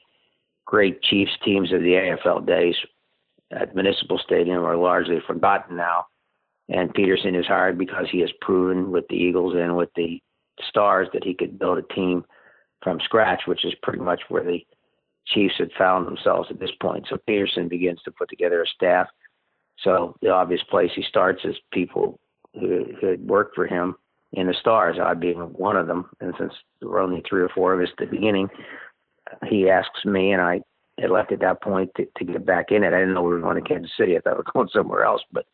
Speaker 1: great Chiefs teams of the AFL days at Municipal Stadium are largely forgotten now. And Peterson is hired because he has proven with the Eagles and with the stars that he could build a team from scratch, which is pretty much where the Chiefs had found themselves at this point. So Peterson begins to put together a staff. So the obvious place he starts is people who, who had worked for him in the Stars, I being one of them. And since there were only three or four of us at the beginning, he asks me, and I had left at that point to, to get back in it. I didn't know we were going to Kansas City. I thought we were going somewhere else. But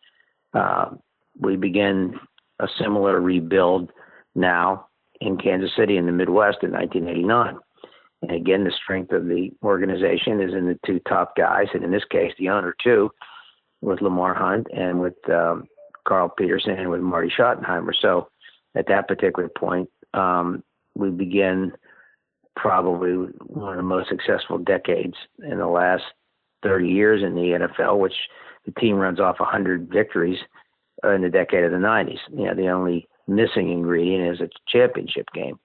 Speaker 1: uh, we begin a similar rebuild now in Kansas City in the Midwest in 1989. And again, the strength of the organization is in the two top guys, and in this case, the owner too, with Lamar Hunt and with um, Carl Peterson and with Marty Schottenheimer. So at that particular point, um, we begin probably one of the most successful decades in the last 30 years in the NFL, which the team runs off 100 victories in the decade of the 90s. You know, the only missing ingredient is a championship game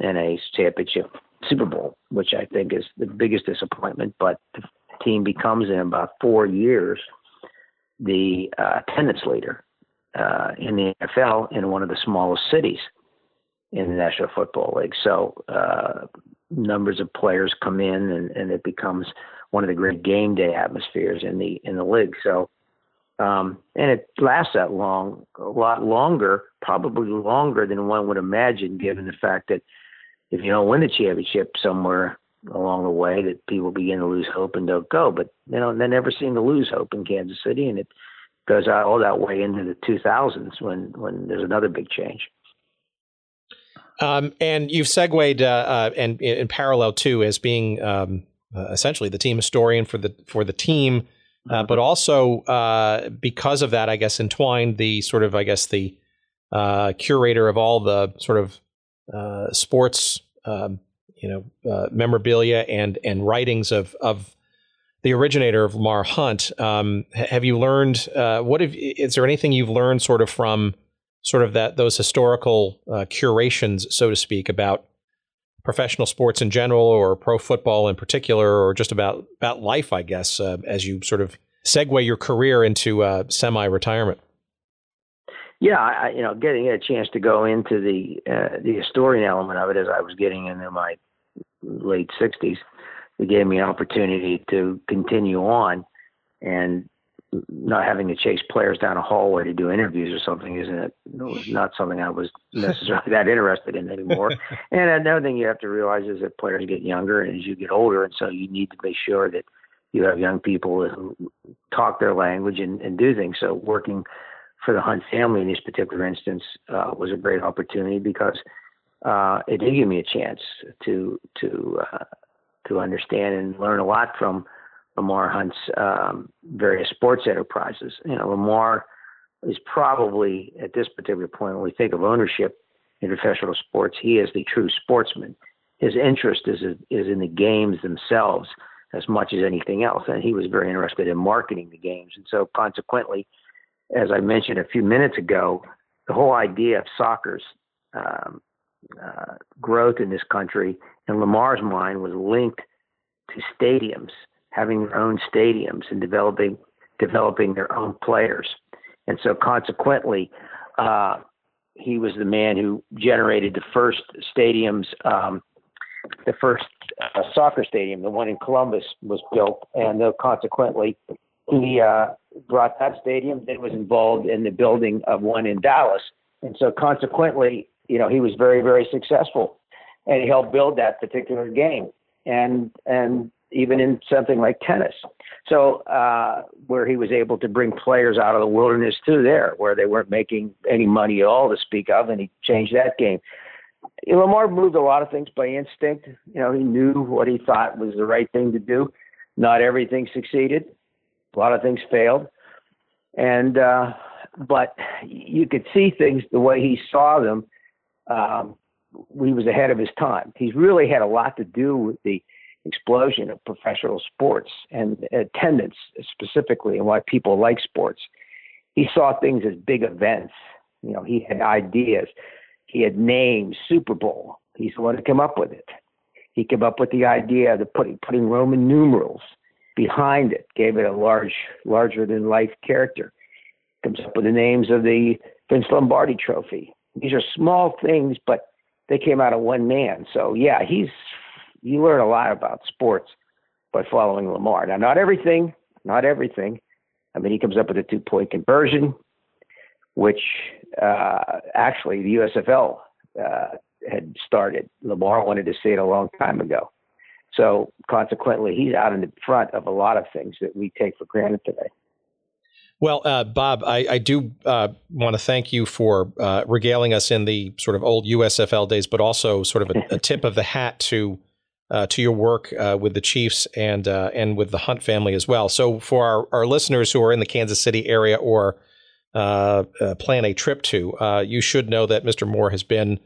Speaker 1: and a championship Super Bowl, which I think is the biggest disappointment. But the team becomes in about four years the uh, attendance leader uh, in the NFL in one of the smallest cities in the National Football League. So uh, numbers of players come in, and, and it becomes one of the great game day atmospheres in the in the league. So, um, and it lasts that long, a lot longer, probably longer than one would imagine, given the fact that if you don't win the championship somewhere along the way, that people begin to lose hope and don't go. But they don't, they never seem to lose hope in Kansas City, and it goes all that way into the 2000s when when there's another big change.
Speaker 3: Um, and you've segued uh, uh, and in parallel too as being um, uh, essentially the team historian for the for the team, uh, mm-hmm. but also uh, because of that, I guess entwined the sort of I guess the uh, curator of all the sort of sports um, you know memorabilia and and writings of of the originator of Lamar Hunt. Um, have you learned what have, is there anything you've learned sort of from sort of that those historical uh, curations, so to speak, about professional sports in general, or pro football in particular, or just about about life, I guess, uh, as you sort of segue your career into uh, semi-retirement.
Speaker 1: Yeah, I, you know, getting a chance to go into the uh, the historian element of it as I was getting into my late sixties, it gave me an opportunity to continue on and not having to chase players down a hallway to do interviews or something isn't it not something I was (laughs) necessarily that interested in anymore. (laughs) and another thing you have to realize is that players get younger and as you get older, and so you need to make sure that you have young people who talk their language and, and do things. So working for the Hunt family in this particular instance uh, was a great opportunity because uh, it did give me a chance to to uh, to understand and learn a lot from Lamar Hunt's um, various sports enterprises. You know, Lamar is probably at this particular point when we think of ownership in professional sports, he is the true sportsman. His interest is is in the games themselves as much as anything else, and he was very interested in marketing the games. And so, consequently, as I mentioned a few minutes ago, the whole idea of soccer's um, uh, growth in this country, in Lamar's mind, was linked to stadiums having their own stadiums and developing developing their own players. And so consequently, uh, he was the man who generated the first stadiums. Um, the first uh, soccer stadium, the one in Columbus, was built, and uh, consequently, he uh, brought that stadium. Then was involved in the building of one in Dallas, and so consequently, you know, he was very, very successful, and he helped build that particular game. And and even in something like tennis. So uh, where he was able to bring players out of the wilderness too, there where they weren't making any money at all to speak of, and he changed that game. Lamar moved a lot of things by instinct. You know, he knew what he thought was the right thing to do. Not everything succeeded. A lot of things failed, and uh, but you could see things the way he saw them. Um, he was ahead of his time. He's really had a lot to do with the explosion of professional sports and attendance specifically and why people like sports. He saw things as big events. You know, he had ideas. He had names, Super Bowl. He's the one who came up with it. He came up with the idea of putting putting Roman numerals behind it, gave it a large, larger than life character. Comes up with the names of the Vince Lombardi Trophy. These are small things, but they came out of one man. So yeah, he's you learn a lot about sports by following Lamar. Now, not everything, not everything. I mean, he comes up with a two point conversion, which uh, actually the USFL uh, had started. Lamar wanted to see it a long time ago. So consequently, he's out in the front of a lot of things that we take for granted today.
Speaker 3: Well, uh, Bob, I, I do uh, want to thank you for uh, regaling us in the sort of old USFL days, but also sort of a, a tip of the hat to uh, to your work uh, with the Chiefs and uh, and with the Hunt family as well. So, for our, our listeners who are in the Kansas City area or plan a trip to, you should know that Mr. Moore has been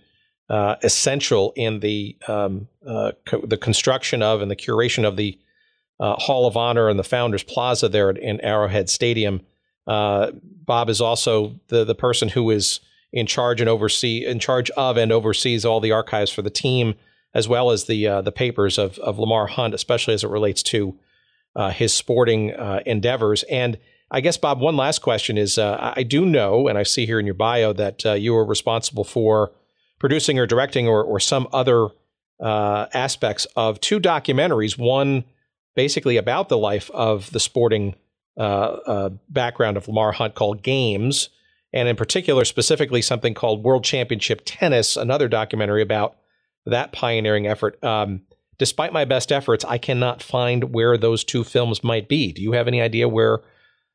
Speaker 3: essential in the um, co- the construction of and the curation of the Hall of Honor and the Founders Plaza there in Arrowhead Stadium. Uh, Bob is also the the person who is in charge and oversee in charge of and oversees all the archives for the team, as well as the uh, the papers of of Lamar Hunt, especially as it relates to uh, his sporting uh, endeavors. And I guess Bob, one last question is: uh, I do know, and I see here in your bio that uh, you were responsible for producing or directing or or some other aspects of two documentaries. One basically about the life of the sporting uh, uh, background of Lamar Hunt called Games, and in particular, specifically something called World Championship Tennis, another documentary about that pioneering effort. Um, despite my best efforts, I cannot find where those two films might be. Do you have any idea where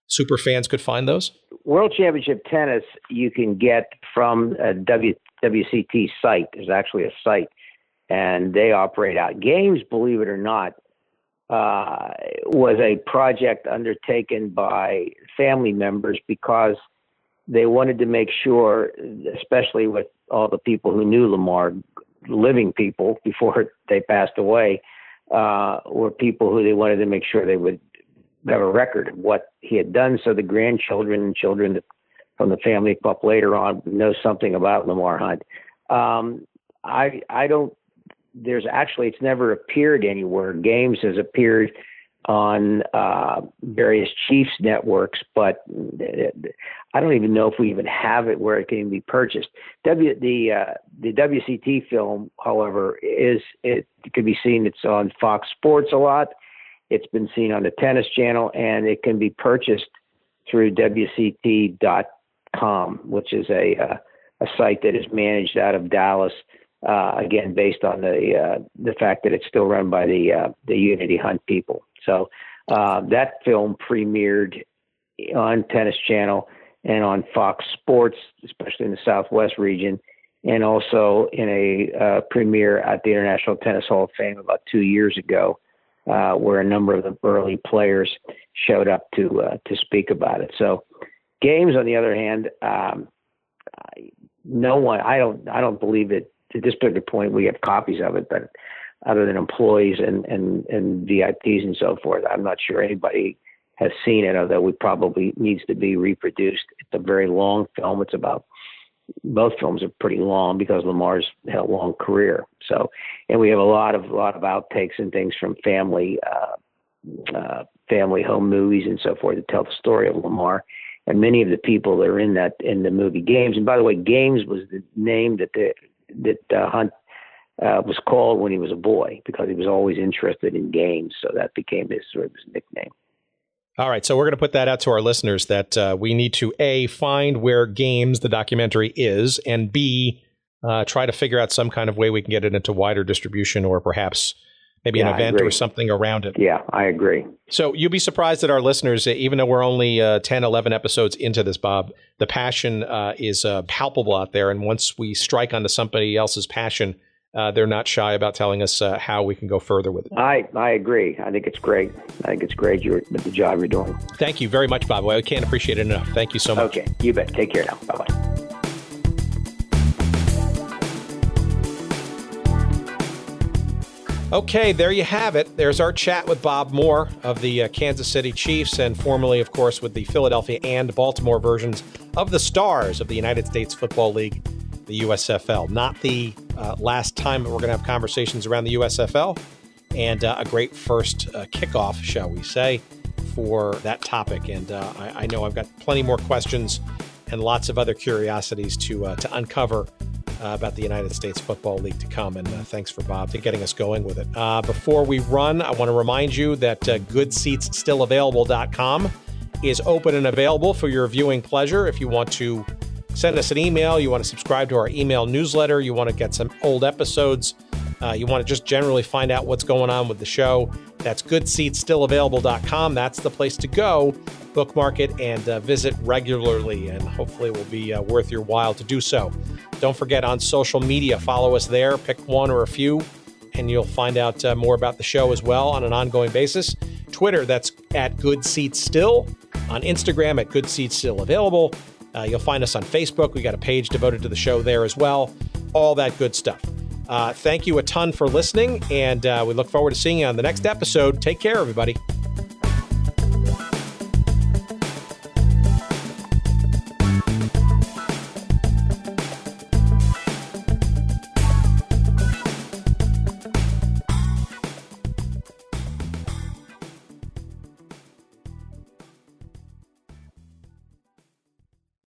Speaker 3: super fans could find those?
Speaker 1: World Championship Tennis you can get from a w, WCT site. There's actually a site, and they operate out games. Believe it or not, uh, was a project undertaken by family members because they wanted to make sure, especially with all the people who knew Lamar, living people before (laughs) they passed away, uh, were people who they wanted to make sure they would have a record of what he had done, so the grandchildren and children from the family up later on know something about Lamar Hunt. Um, I I don't there's actually it's never appeared anywhere. Games has appeared on uh, various Chiefs networks, but I don't even know if we even have it where it can be purchased. W the uh, the WCT film, however, is it can be seen. It's on Fox Sports a lot. It's been seen on the Tennis Channel, and it can be purchased through WCT.com, which is a uh, a site that is managed out of Dallas uh, again, based on the uh, the fact that it's still run by the uh, the Unity Hunt people. So uh, that film premiered on Tennis Channel and on Fox Sports, especially in the Southwest region, and also in a uh, premiere at the International Tennis Hall of Fame about two years ago, uh, where a number of the early players showed up to to speak about it. So games, on the other hand. Um, no one, I don't, I don't believe it to this particular point, we have copies of it, but other than employees and, and, and VIPs and so forth, I'm not sure anybody has seen it, although it probably needs to be reproduced. It's a very long film. It's about both films are pretty long because Lamar's had a long career. So, and we have a lot of lot of outtakes and things from family uh, uh, family home movies and so forth to tell the story of Lamar. And many of the people that are in that in the movie Games. And by the way, Games was the name that the that uh, Hunt uh, was called when he was a boy because he was always interested in games. So that became his sort of his nickname.
Speaker 3: All right, so we're going to put that out to our listeners that uh, we need to a find where games the documentary is, and b uh, try to figure out some kind of way we can get it into wider distribution or perhaps maybe yeah, an event or something around it.
Speaker 1: Yeah, I agree.
Speaker 3: So you'll be surprised that our listeners, even though we're only uh, 10, 11 episodes into this, Bob, the passion uh, is uh, palpable out there. And once we strike onto somebody else's passion, uh, they're not shy about telling us uh, how we can go further with it.
Speaker 1: I, I agree. I think it's great. I think it's great you're, the job you're doing.
Speaker 3: Thank you very much, Bob. I can't appreciate it enough. Thank you so much.
Speaker 1: Okay, you bet. Take care now. Bye bye.
Speaker 3: Okay, there you have it. There's our chat with Bob Moore of the uh, Kansas City Chiefs, and formerly, of course, with the Philadelphia and Baltimore versions of the Stars of the United States Football League, the USFL. Not the uh, last time that we're going to have conversations around the USFL, and uh, a great first uh, kickoff, shall we say, for that topic. And uh, I, I, know I've got plenty more questions and lots of other curiosities to uh, to uncover about the United States Football League to come. And thanks for Bob for getting us going with it. Before we run, I want to remind you that uh, goodseatsstillavailable.com is open and available for your viewing pleasure. If you want to send us an email. You want to subscribe to our email newsletter. You want to get some old episodes. Uh, you want to just generally find out what's going on with the show. That's goodseatsstillavailable.com. That's the place to go. Bookmark it and uh, visit regularly, and hopefully it will be uh, worth your while to do so. Don't forget on social media, follow us there. Pick one or a few, and you'll find out uh, more about the show as well on an ongoing basis. Twitter, that's at Good Seats Still. On Instagram, at Good Seats Still Available. Uh, you'll find us on Facebook. We got a page devoted to the show there as well. All that good stuff. Uh, thank you a ton for listening, and uh, we look forward to seeing you on the next episode. Take care, everybody.